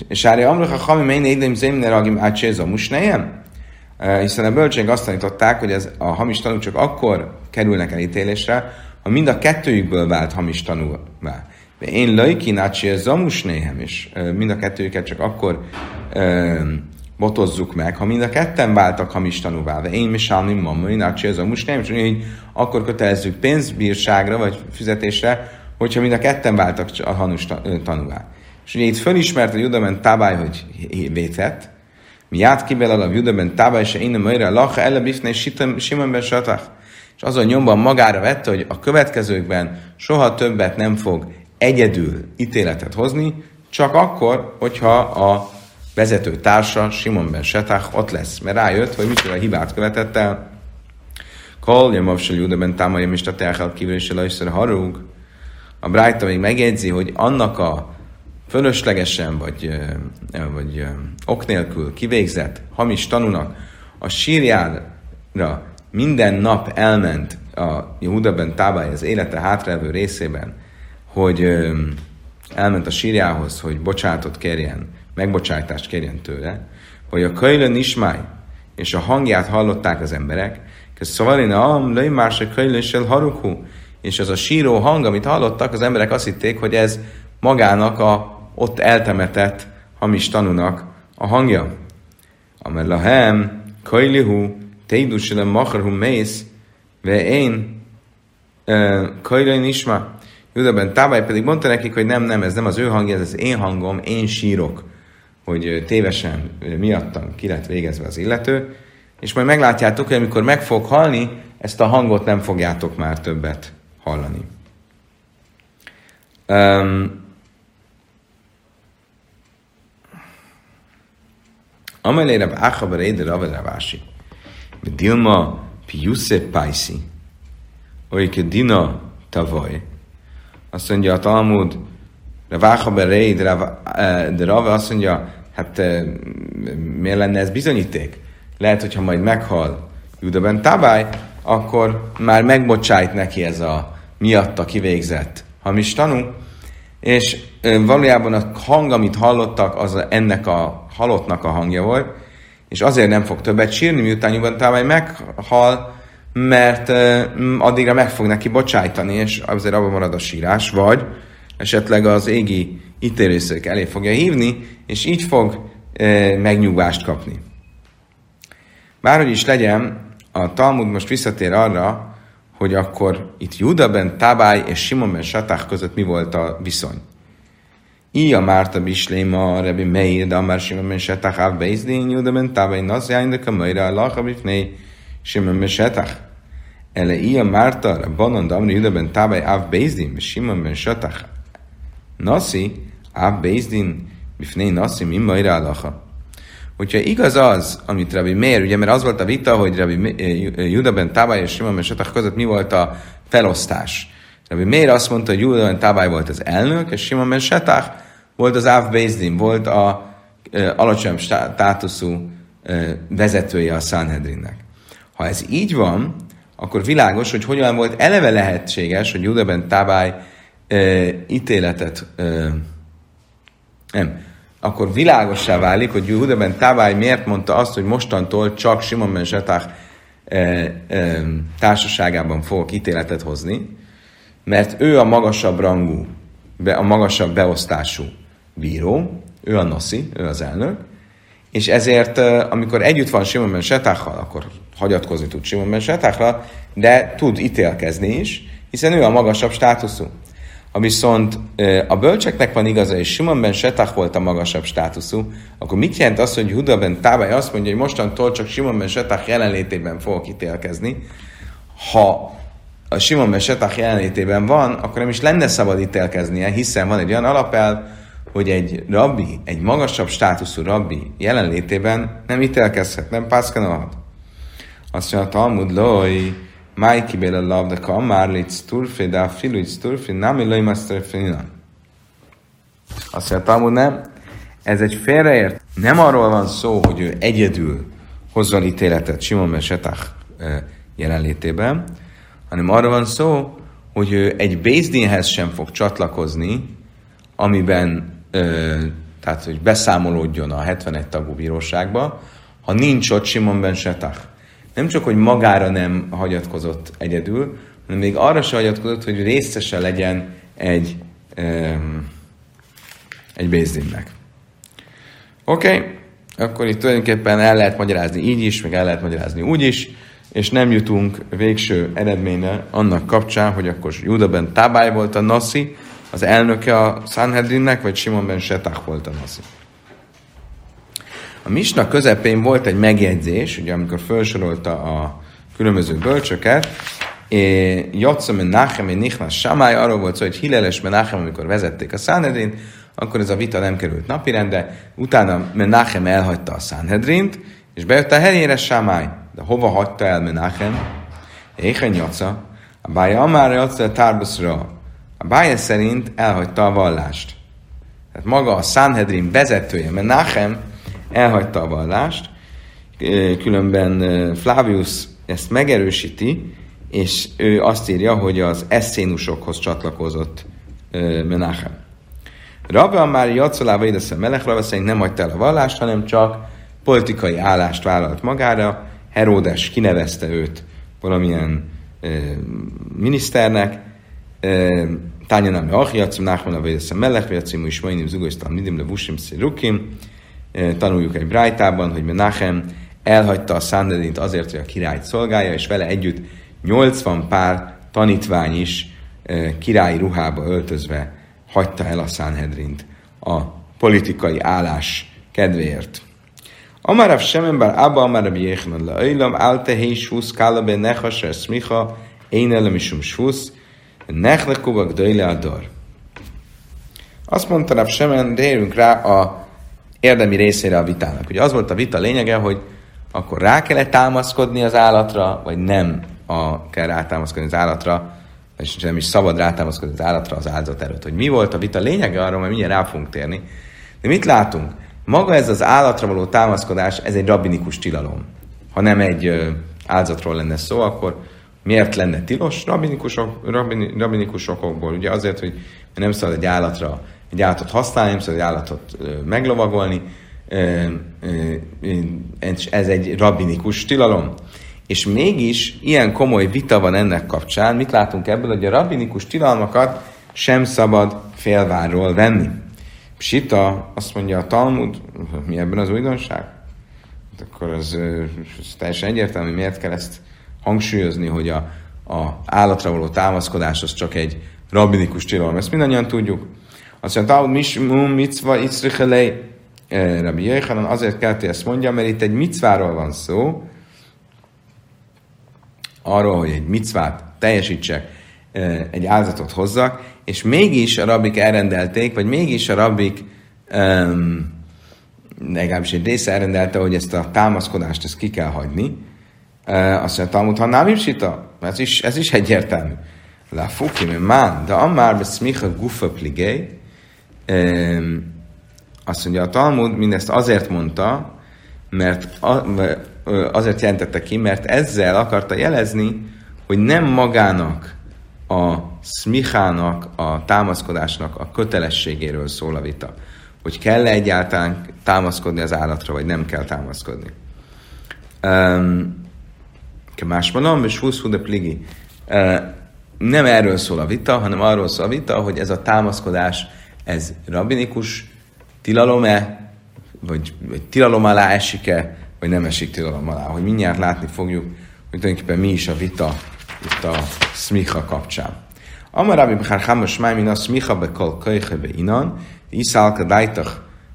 És Ári Amruch a Hami Mein Édem Zémne Ragim Ácséza Musnejem? Hiszen a bölcség azt tanították, hogy ez a hamis tanú csak akkor kerülnek elítélésre, ha mind a kettőjükből vált hamis tanúvá. De én lajki Ácséza Musnejem, és mind a kettőjüket csak akkor botozzuk meg, ha mind a ketten váltak hamis tanúvá, én mi sálmi mamma, én ez a most nem, és így akkor kötelezzük pénzbírságra vagy fizetésre, hogyha mind a ketten váltak a hanus tanúvá. És ugye itt fölismert a Judaben Tabály, hogy vétett, mi át kibel a Judaben Tabály, se én nem a lacha ele bifne Simonben satach. És azon nyomban magára vette, hogy a következőkben soha többet nem fog egyedül ítéletet hozni, csak akkor, hogyha a vezető társa, Simon ben Setach ott lesz, mert rájött, hogy micsoda hibát követett el. Kol, Jamav Júda ben Támaja Mista Teachel kívül és Harug. A Brájta még megjegyzi, hogy annak a fölöslegesen vagy, vagy ok nélkül kivégzett hamis tanúnak a sírjára minden nap elment a Jehuda ben Tábály az élete hátrelvő részében, hogy elment a sírjához, hogy bocsátot kérjen, megbocsájtást kérjen tőle, hogy a köjlön ismáj, és a hangját hallották az emberek, Szavalina am, löj már se köjlősel harukhu, és az a síró hang, amit hallottak, az emberek azt hitték, hogy ez magának a ott eltemetett hamis tanúnak a hangja. Amel lahem, kajlihu, teidusile macharhu mész, ve én kajlőn isma. Judaben Tábály pedig mondta nekik, hogy nem, nem, ez nem az ő hangja, ez az én hangom, én sírok hogy tévesen miattam ki lett végezve az illető, és majd meglátjátok, hogy amikor meg fog halni, ezt a hangot nem fogjátok már többet hallani. Um, Amelére Áchabar Éder Averavási. Dilma Piusze Paisi. Olyke Dina Tavaly. Azt mondja a Talmud, Raváchaber Reid, de Rava azt mondja, hát miért lenne ez bizonyíték? Lehet, hogyha majd meghal Judaben Tabály, akkor már megbocsájt neki ez a miatta kivégzett hamis tanú, és valójában a hang, amit hallottak, az ennek a halottnak a hangja volt, és azért nem fog többet sírni, miután Judaben Tabály meghal, mert addigra meg fog neki bocsájtani, és azért abban marad a sírás, vagy esetleg az égi ítélőszék elé fogja hívni, és így fog e, megnyugvást kapni. Bárhogy is legyen, a Talmud most visszatér arra, hogy akkor itt Juda ben Tabály és Simon ben Satach között mi volt a viszony. Ija Márta Bisléma, Rebi Meir, de Amár Simon ben Satach, Áv Beizdin, Juda ben Tabály, Nazjány, de Kamaira, Allah, Abifné, Simon ben Satach. Ele Ija Márta, Rabbanon, Damri, ben Tabály, Áv Beizdin, Simon ben Satach, Nasi, Áb Bézdin, Bifné Nasi, mi majra alaha. Hogyha igaz az, amit Rabbi Meir, ugye, mert az volt a vita, hogy Rabbi eh, Juda ben Tabály és Simon ben Satach között mi volt a felosztás. Rabbi Meir azt mondta, hogy Juda ben Tabály volt az elnök, és Simon ben Satach volt az Áv Bézdin, volt a e, alacsonyabb státuszú vezetője a Sanhedrinnek. Ha ez így van, akkor világos, hogy hogyan volt eleve lehetséges, hogy Judeben Tábály ítéletet e, nem, akkor világossá válik, hogy Judeben Tábály miért mondta azt, hogy mostantól csak Simon Ben Zsetach társaságában fogok ítéletet hozni, mert ő a magasabb rangú, a magasabb beosztású bíró, ő a noszi, ő az elnök, és ezért, amikor együtt van Simon Ben Setachal, akkor hagyatkozni tud Simon Ben Setachra, de tud ítélkezni is, hiszen ő a magasabb státuszú. Viszont a bölcseknek van igaza, és Simon Ben Setach volt a magasabb státuszú, akkor mit jelent az, hogy Huda Ben Tábály azt mondja, hogy mostantól csak Simon Ben Setach jelenlétében fogok ítélkezni? Ha a Simon Ben Setach jelenlétében van, akkor nem is lenne szabad ítélkeznie, hiszen van egy olyan alapel, hogy egy rabbi, egy magasabb státuszú rabbi jelenlétében nem ítélkezhet, nem pászkanolhat. Azt mondja, Talmud loj, máj kibél a lav, de ka amár litz turfi, de a litz turfi, nem illai maszterfina. Azt mondja, Talmud nem, ez egy félreért. Nem arról van szó, hogy ő egyedül hozzon ítéletet Simon Ben Setach jelenlétében, hanem arról van szó, hogy ő egy Bézdinhez sem fog csatlakozni, amiben tehát hogy beszámolódjon a 71 tagú bíróságba, ha nincs ott Simon Ben. Nem csak, hogy magára nem hagyatkozott egyedül, hanem még arra se hagyatkozott, hogy részese legyen egy, ö, egy Bézdinnek. Oké, okay. akkor itt tulajdonképpen el lehet magyarázni így is, meg el lehet magyarázni úgy is, és nem jutunk végső eredményre annak kapcsán, hogy akkor Judaben Tábály volt a Nassi, az elnöke a Sanhedrinnek, vagy Simon Ben Setach volt a Naszi. A Misna közepén volt egy megjegyzés, ugye amikor felsorolta a különböző bölcsöket, Jatszom Menachem és Nichnas Samály, arról volt szó, hogy Hileles Menachem, amikor vezették a Sanhedrint, akkor ez a vita nem került napirendre, utána Menachem elhagyta a Sanhedrint, és bejött a helyére Samály. De hova hagyta el Menachem? Éhen Jaca, a bája Amára Jaca a Tárbaszra, a Bája szerint elhagyta a vallást. Tehát maga a Sanhedrin vezetője, Menachem elhagyta a vallást, különben Flavius ezt megerősíti, és ő azt írja, hogy az eszénusokhoz csatlakozott Menachem. Rabban már Jacolába ideszem Melech, Rabba szerint nem hagyta el a vallást, hanem csak politikai állást vállalt magára. Heródes kinevezte őt valamilyen e, miniszternek, Tánya nem Achi, Jacim Nachman a Védeszem Mellek, Jacim is Mainim Zugosztam Nidim le Vusim Szirukim. Tanuljuk egy brájtában, hogy Menachem elhagyta a Szandedint azért, hogy a királyt szolgálja, és vele együtt 80 pár tanítvány is királyi ruhába öltözve hagyta el a Sanhedrint a politikai állás kedvéért. Amarav Semen bár Abba Amarav Jéchnad le Öjlam, Svusz, Kálabe Nechasra Smicha, Én Elemisum Svusz, Nechlekubak döjle. Azt mondta Rav Semen, rá a érdemi részére a vitának. Ugye az volt a vita lényege, hogy akkor rá kell -e támaszkodni az állatra, vagy nem a, kell rátámaszkodni az állatra, és nem is szabad rátámaszkodni az állatra az áldozat előtt. Hogy mi volt a vita lényege, arról majd mindjárt rá fogunk térni. De mit látunk? Maga ez az állatra való támaszkodás, ez egy rabinikus tilalom. Ha nem egy áldozatról lenne szó, akkor Miért lenne tilos? Rabinikusok, rabini, rabinikusokból, ugye azért, hogy nem szabad egy állatra egy állatot használni, nem szabad egy állatot meglovagolni, ez egy rabinikus tilalom. És mégis ilyen komoly vita van ennek kapcsán, mit látunk ebből, hogy a rabinikus tilalmakat sem szabad félvárról venni. Sita, azt mondja a Talmud, mi ebben az újdonság? Hát akkor az, az teljesen egyértelmű, miért kell ezt hangsúlyozni, hogy a, a állatra való támaszkodás az csak egy rabbinikus tilalom. Ezt mindannyian tudjuk. Azt mondja, Talmud mismum mitzva itzrichelei eh, Rabbi Jöjjhanan azért kell, hogy ezt mondja, mert itt egy micváról van szó, arról, hogy egy micvát teljesítsek, eh, egy áldozatot hozzak, és mégis a rabbik elrendelték, vagy mégis a rabbik um, legalábbis egy része elrendelte, hogy ezt a támaszkodást ezt ki kell hagyni, azt mondja, Talmud, ha nem sita, ez is, ez is egyértelmű. La fuki, mert man, de amár beszmicha gufa pligé, azt mondja, a Talmud mindezt azért mondta, mert azért jelentette ki, mert ezzel akarta jelezni, hogy nem magának a smichának, a támaszkodásnak a kötelességéről szól a vita. Hogy kell-e egyáltalán támaszkodni az állatra, vagy nem kell támaszkodni. Um, más mondom, és 20 de pligi. Uh, nem erről szól a vita, hanem arról szól a vita, hogy ez a támaszkodás, ez rabinikus tilalom-e, vagy, vagy tilalom alá esik-e, vagy nem esik tilalom alá. Hogy mindjárt látni fogjuk, hogy tulajdonképpen mi is a vita itt a smicha kapcsán. Amar Rabbi Bechar Hamos Májmin a smicha bekal kajhe be inan, iszálka dájtach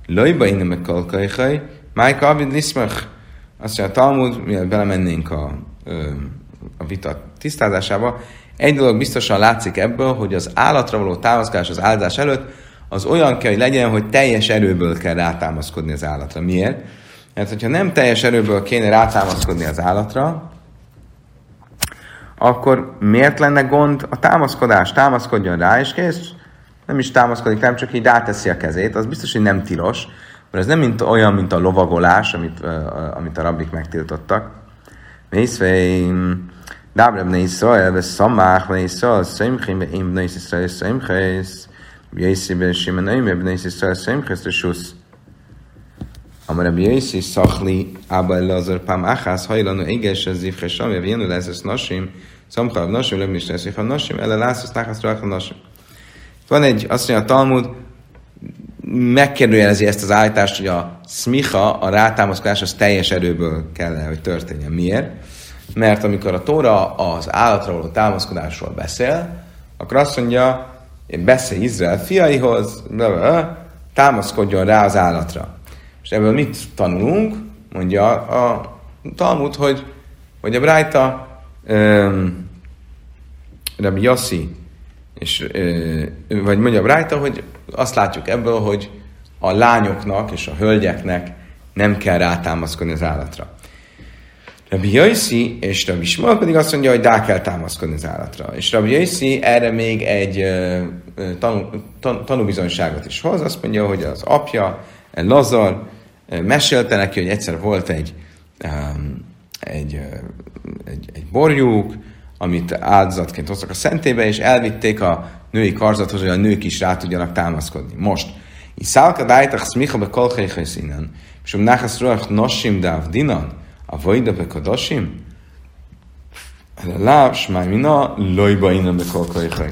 lojba innen bekal kajhe, májka abid. Azt mondja, a Talmud, mielőtt belemennénk a, a vita tisztázásába, egy dolog biztosan látszik ebből, hogy az állatra való támaszkodás az áldás előtt az olyan kell, hogy legyen, hogy teljes erőből kell rátámaszkodni az állatra. Miért? Mert hogyha nem teljes erőből kéne rátámaszkodni az állatra, akkor miért lenne gond a támaszkodás? Támaszkodjon rá, és kész. Nem is támaszkodik, nem csak így ráteszi a kezét, az biztos, hogy nem tilos, mert ez nem mint, olyan, mint a lovagolás, amit, amit a rabbik megtiltottak. Mészveim, Dábre bnei Israel, ve szamák bnei Israel, szemchim, én bnei Israel, szemchész, Jészi ben Simon Oime, bnei Israel, szemchész, resusz. Amar Rabbi Yossi szachli Abba Elazar Pam Achaz hajlanu éges az zivche samja vjenu lesz nasim szomchav nasim lebni is lesz nasim ele lász táchasz rácha nasim. Van egy, azt mondja a Talmud, megkérdőjelezi ezt az állítást, hogy a smicha, a rátámaszkodás az teljes erőből kell, hogy történjen. Miért? Mert amikor a Tóra az állatra való támaszkodásról beszél, akkor azt mondja, beszél Izrael fiaihoz, támaszkodjon rá az állatra. És ebből mit tanulunk? Mondja a Talmud, hogy, hogy a Brájta um, Rabbi Yossi, és, uh, vagy mondja a Brájta, hogy azt látjuk ebből, hogy a lányoknak és a hölgyeknek nem kell rátámaszkodni az állatra. Rabbi Yossi és Rabbi Shmuel pedig azt mondja, hogy rá kell támaszkodni az állatra. És Rabbi Yossi erre még egy tanú, tan, is hoz. Azt mondja, hogy az apja, Lazar, mesélte neki, hogy egyszer volt egy, egy, egy, egy borjuk, amit áldozatként hoztak a szentébe, és elvitték a női karzatot, hogy a nők is rá tudjanak támaszkodni. Most, Iszálka dájtach szmicha be kolcheichesz innen, és um nachas ruach nosim dáv dinan, a vajda be kadosim, el a láv, smáj mina, lojba innen be kolcheichej.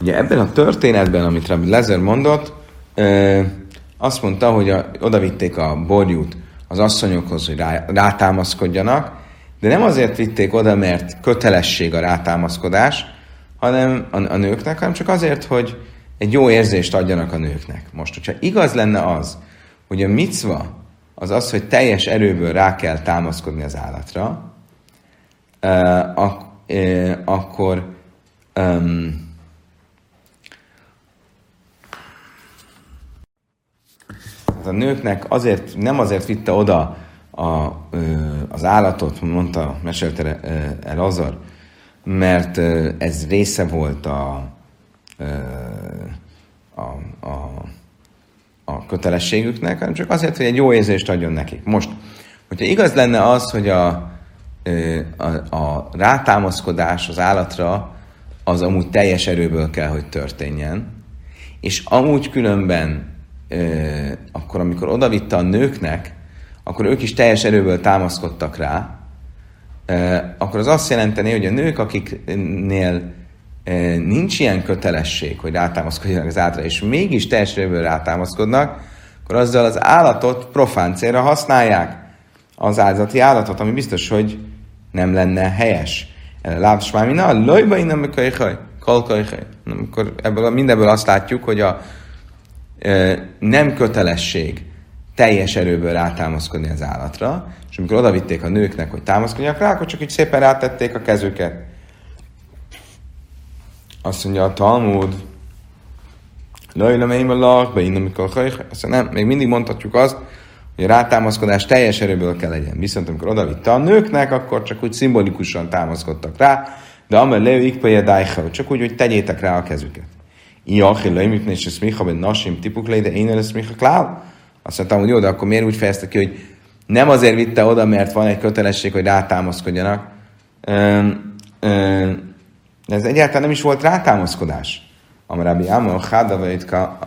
Ugye ebben a történetben, amit Rabbi Lezer mondott, azt mondta, hogy a, odavitték a borjút az asszonyokhoz, hogy rá, rátámaszkodjanak, de nem azért vitték oda, mert kötelesség a rátámaszkodás, hanem a, a nőknek, hanem csak azért, hogy egy jó érzést adjanak a nőknek. Most, hogyha igaz lenne az, hogy a micva az az, hogy teljes erőből rá kell támaszkodni az állatra, ak- akkor a nőknek azért, nem azért vitte oda a, az állatot, mondta, mesélte el Azar, mert ez része volt a, a, a, a kötelességüknek, hanem csak azért, hogy egy jó érzést adjon nekik. Most, hogyha igaz lenne az, hogy a, a, a rátámaszkodás az állatra az amúgy teljes erőből kell, hogy történjen, és amúgy különben akkor amikor odavitte a nőknek, akkor ők is teljes erőből támaszkodtak rá, akkor az azt jelenteni, hogy a nők, akiknél nincs ilyen kötelesség, hogy rátámaszkodjanak az átra, és mégis teljes erőből rátámaszkodnak, akkor azzal az állatot profán célra használják. Az áldozati állatot, ami biztos, hogy nem lenne helyes. Lábsmámina, lojba innen mekajhaj, kalkajhaj. Akkor ebből, mindebből azt látjuk, hogy a nem kötelesség teljes erőből rátámaszkodni az állatra, és amikor odavitték a nőknek, hogy támaszkodjanak rá, akkor csak így szépen rátették a kezüket. Azt mondja a Talmud, Lajla meim a lakba, innen mikor Azt nem, még mindig mondhatjuk azt, hogy a rátámaszkodás teljes erőből kell legyen. Viszont amikor odavitte a nőknek, akkor csak úgy szimbolikusan támaszkodtak rá, de amely leu ikpaja csak úgy, hogy tegyétek rá a kezüket. Iachi leimipne se smicha ben nasim tipuk de én smicha klál. Azt mondtam, hogy jó, de akkor miért úgy fejezte ki, hogy nem azért vitte oda, mert van egy kötelesség, hogy rátámaszkodjanak. Ez egyáltalán nem is volt rátámaszkodás. Amarabi Amo, Háda Vajtka,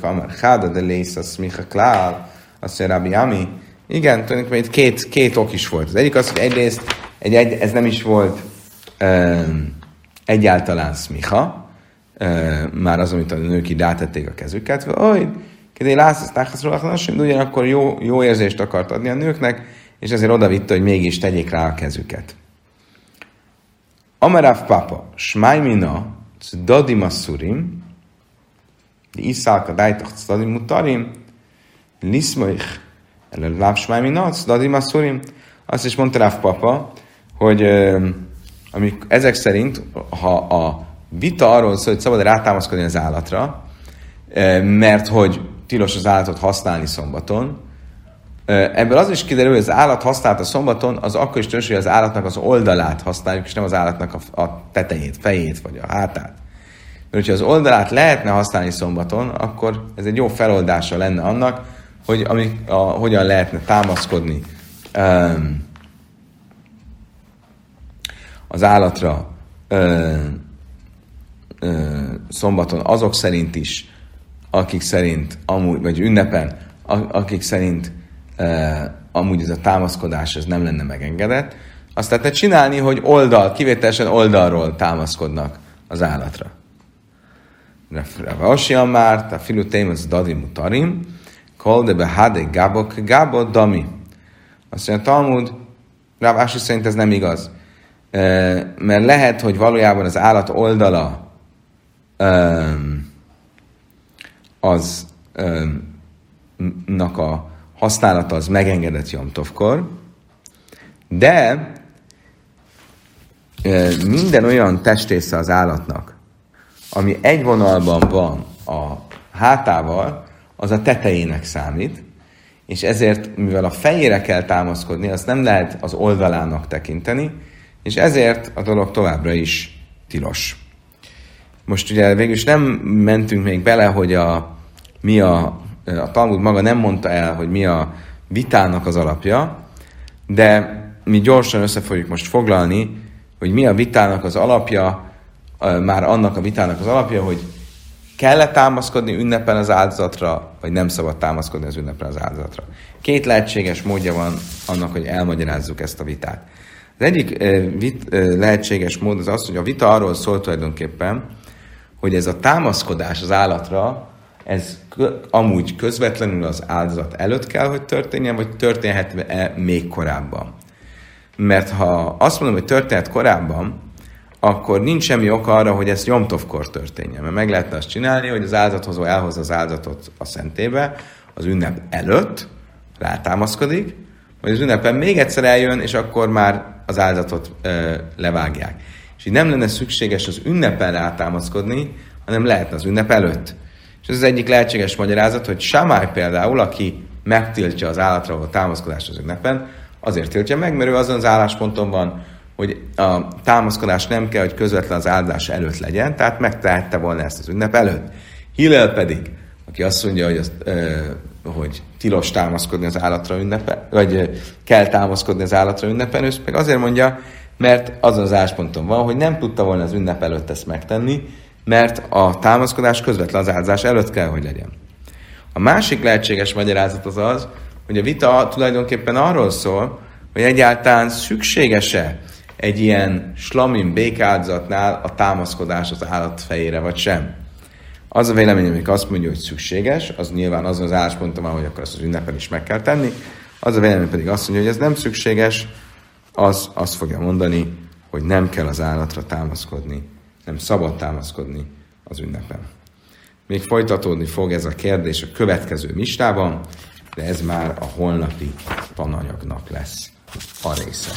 Amar Háda de Lész, a Smicha Klál, azt mondja Rabbi Ami. Igen, tulajdonképpen itt két, két ok is volt. Az egyik az, hogy egyrészt egy, egy, ez nem is volt um, egyáltalán Smicha, um, már az, amit a nők így rátették a kezüket, hogy Kedé lász, ezt de ugyanakkor jó, jó érzést akart adni a nőknek, és ezért oda hogy mégis tegyék rá kezüket. Amarav papa, smajmina, dadim asurim, iszálka dájtach dadim mutarim, liszmoich, elő láv smajmina, dadim asurim. Azt is mondta Ráv papa, hogy amik, ezek szerint, ha a vita arról szól, hogy szabad rátámaszkodni az állatra, mert hogy tilos az állatot használni szombaton. Ebből az is kiderül, hogy az állat használt a szombaton, az akkor is tilos, hogy az állatnak az oldalát használjuk, és nem az állatnak a, a tetejét, fejét, vagy a hátát. Mert hogyha az oldalát lehetne használni szombaton, akkor ez egy jó feloldása lenne annak, hogy ami, a, hogyan lehetne támaszkodni um, az állatra um, um, szombaton azok szerint is, akik szerint, amúgy, vagy ünnepen, akik szerint amúgy ez a támaszkodás ez nem lenne megengedett, azt tehát csinálni, hogy oldal, kivételesen oldalról támaszkodnak az állatra. Rava már, a filu az dadi mutarim, kol de behade gabok gabot dami. Azt mondja, Talmud, Rav szerint ez nem igaz. E, mert lehet, hogy valójában az állat oldala um, az nak a használata az megengedett Jomtovkor, de minden olyan testésze az állatnak, ami egy vonalban van a hátával, az a tetejének számít, és ezért, mivel a fejére kell támaszkodni, azt nem lehet az oldalának tekinteni, és ezért a dolog továbbra is tilos. Most ugye végül is nem mentünk még bele, hogy a mi a, a Talmud maga nem mondta el, hogy mi a vitának az alapja, de mi gyorsan össze fogjuk most foglalni, hogy mi a vitának az alapja, már annak a vitának az alapja, hogy kell-e támaszkodni ünnepen az áldozatra, vagy nem szabad támaszkodni az ünnepen az áldozatra. Két lehetséges módja van annak, hogy elmagyarázzuk ezt a vitát. Az egyik vit, lehetséges mód az az, hogy a vita arról szól tulajdonképpen, hogy ez a támaszkodás az állatra, ez amúgy közvetlenül az áldozat előtt kell, hogy történjen, vagy történhet-e még korábban. Mert ha azt mondom, hogy történhet korábban, akkor nincs semmi oka arra, hogy ez Jomtovkor történjen. Mert meg lehetne azt csinálni, hogy az áldozathozó elhozza az áldozatot a szentébe, az ünnep előtt rátámaszkodik, hogy az ünnepen még egyszer eljön, és akkor már az áldozatot ö, levágják. És így nem lenne szükséges az ünnepen rátámaszkodni, hanem lehetne az ünnep előtt. És ez az egyik lehetséges magyarázat, hogy Samály például, aki megtiltja az állatra való támaszkodást az ünnepen, azért tiltja meg, mert ő azon az állásponton van, hogy a támaszkodás nem kell, hogy közvetlen az áldás előtt legyen, tehát megtehette volna ezt az ünnep előtt. Hillel pedig, aki azt mondja, hogy, azt, ö, hogy tilos támaszkodni az állatra ünnepen, vagy kell támaszkodni az állatra ünnepen, ő meg azért mondja, mert azon az állásponton van, hogy nem tudta volna az ünnep előtt ezt megtenni, mert a támaszkodás közvetlen az áldozás előtt kell, hogy legyen. A másik lehetséges magyarázat az az, hogy a vita tulajdonképpen arról szól, hogy egyáltalán szükséges-e egy ilyen slamin békáldozatnál a támaszkodás az állat fejére, vagy sem. Az a vélemény, amik azt mondja, hogy szükséges, az nyilván azon az állásponton van, hogy akkor azt az ünnepen is meg kell tenni. Az a vélemény pedig azt mondja, hogy ez nem szükséges, az azt fogja mondani, hogy nem kell az állatra támaszkodni nem szabad támaszkodni az ünnepen. Még folytatódni fog ez a kérdés a következő mistában, de ez már a holnapi tananyagnak lesz a része.